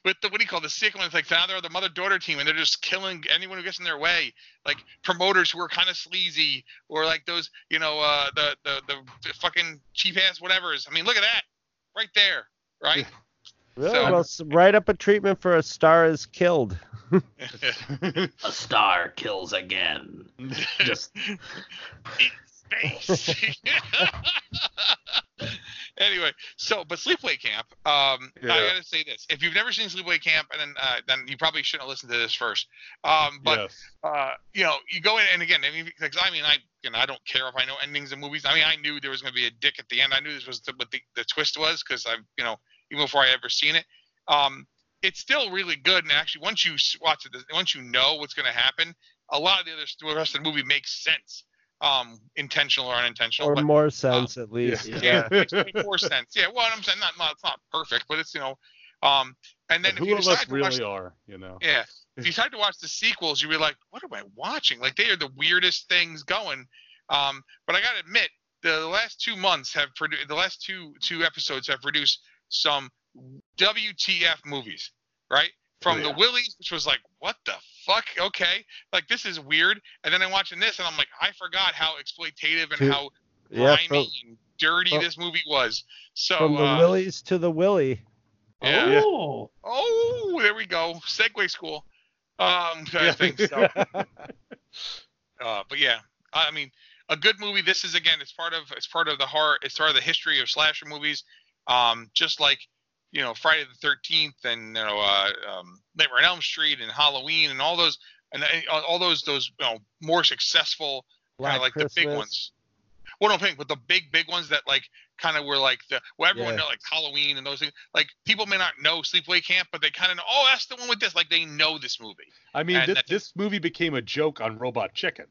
Speaker 4: With the what do you call it, the second one? It's like now they're the mother daughter team and they're just killing anyone who gets in their way, like promoters who are kind of sleazy or like those you know uh, the, the the the fucking cheap ass whatever's. I mean, look at that right there, right?
Speaker 5: Really?
Speaker 4: So-
Speaker 5: well, s- write up a treatment for a star is killed.
Speaker 3: A star kills again. Just
Speaker 4: in space. anyway, so but Sleepaway Camp. Um, I gotta say this: if you've never seen Sleepaway Camp, and then uh, then you probably shouldn't listen to this first. Um, but
Speaker 2: yes.
Speaker 4: uh, you know, you go in and again, I mean, because I mean, I you know, I don't care if I know endings of movies. I mean, I knew there was going to be a dick at the end. I knew this was the, what the, the twist was because I'm, you know, even before I ever seen it. Um, it's still really good, and actually, once you watch it, once you know what's going to happen, a lot of the other the rest of the movie makes sense, um, intentional or unintentional.
Speaker 5: or
Speaker 4: but
Speaker 5: more sense at least.
Speaker 3: yeah.
Speaker 4: yeah, it makes way more sense. Yeah, well, I'm saying not, not it's not perfect, but it's you know, um, and then
Speaker 2: But
Speaker 4: if
Speaker 2: who
Speaker 4: you
Speaker 2: of us
Speaker 4: to watch
Speaker 2: really are? You know.
Speaker 4: yeah. If you decide to watch the sequels, you'll be like, what am I watching? Like they are the weirdest things going. Um, but I gotta admit, the, the last two months have produced the last two two episodes have produced some WTF movies, right? From
Speaker 2: Oh, yeah.
Speaker 4: the Willies, which was like, what the fuck? Okay, like this is weird. And then I'm watching this, and I'm like, I forgot how exploitative and
Speaker 5: Dude,
Speaker 4: how
Speaker 5: Yeah,
Speaker 4: grimy
Speaker 5: from,
Speaker 4: and dirty
Speaker 5: from-
Speaker 4: this movie was. So
Speaker 5: from the
Speaker 4: uh,
Speaker 5: willies to the Willie.
Speaker 4: yeah.
Speaker 3: Oh,
Speaker 4: Oh, there we go. segue school. Um, I
Speaker 2: Yeah.
Speaker 4: think so. Uh, but yeah, I mean, a good movie. This is again, it's part of it's part of the horror. It's part of the history of slasher movies. Um, just like you know Friday the Thirteenth and you know uh, um, Nightmare on Elm Street and Halloween and all those and uh, all those those you know more successful kind of like the big ones. Well, no, pink, but the big big ones that like kind of were like the well everyone
Speaker 5: Yeah.
Speaker 4: know like Halloween and those things. Like people may not know Sleepaway Camp, but they kind of know. Oh, that's the one with this. Like they know this movie.
Speaker 2: I mean, this, this movie became a joke on Robot Chicken.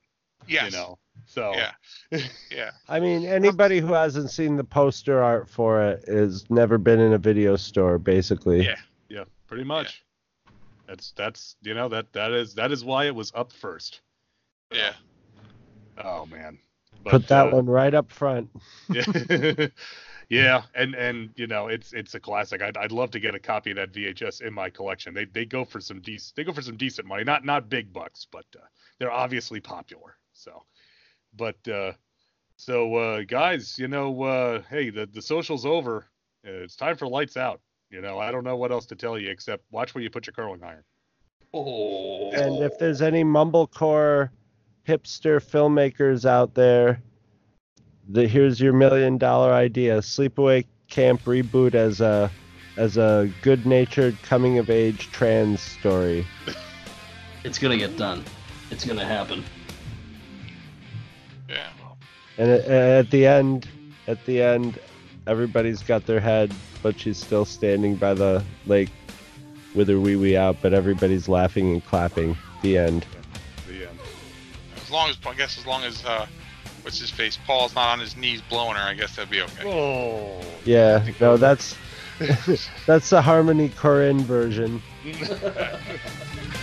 Speaker 4: Yes.
Speaker 2: You know. So.
Speaker 4: Yeah. Yeah.
Speaker 5: I mean, anybody who hasn't seen the poster art for it has never been in a video store, basically.
Speaker 4: Yeah.
Speaker 2: Yeah. Pretty much. That's that's you know that that is that is why it was up first.
Speaker 4: Yeah.
Speaker 2: Oh man.
Speaker 5: Put that
Speaker 2: uh,
Speaker 5: one right up front.
Speaker 2: Yeah. yeah, and and you know it's it's a classic. I'd, I'd love to get a copy of that VHS in my collection. They they go for some decent they go for some decent money. Not not big bucks, but uh, they're obviously popular. So, but uh, so uh, guys, you know, uh, hey, the the social's over. Uh, it's time for lights out. You know, I don't know what else to tell you except watch where you put your curling iron.
Speaker 3: oh.
Speaker 5: And if there's any mumblecore hipster filmmakers out there, the here's your million dollar idea: Sleepaway Camp reboot as a as a good-natured coming of age trans story.
Speaker 3: it's gonna get done. It's gonna happen.
Speaker 4: Yeah.
Speaker 5: And at, at the end, at the end, everybody's got their head, but she's still standing by the lake with her wee wee out, but everybody's laughing and clapping. The end.
Speaker 2: The end.
Speaker 4: As long as I guess as long as uh, what's his face Paul's not on his knees blowing her, I guess that'd be okay.
Speaker 2: Oh.
Speaker 5: Yeah, no, that's that's the Harmony Korine version.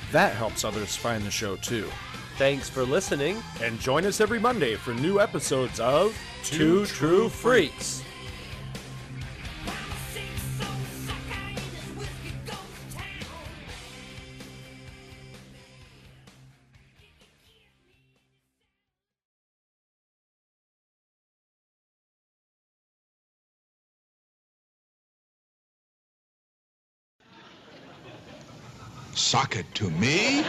Speaker 6: That helps others find the show too.
Speaker 5: Thanks for listening.
Speaker 6: And join us every Monday for new episodes of
Speaker 5: Two True Freaks.
Speaker 7: Sock it to me?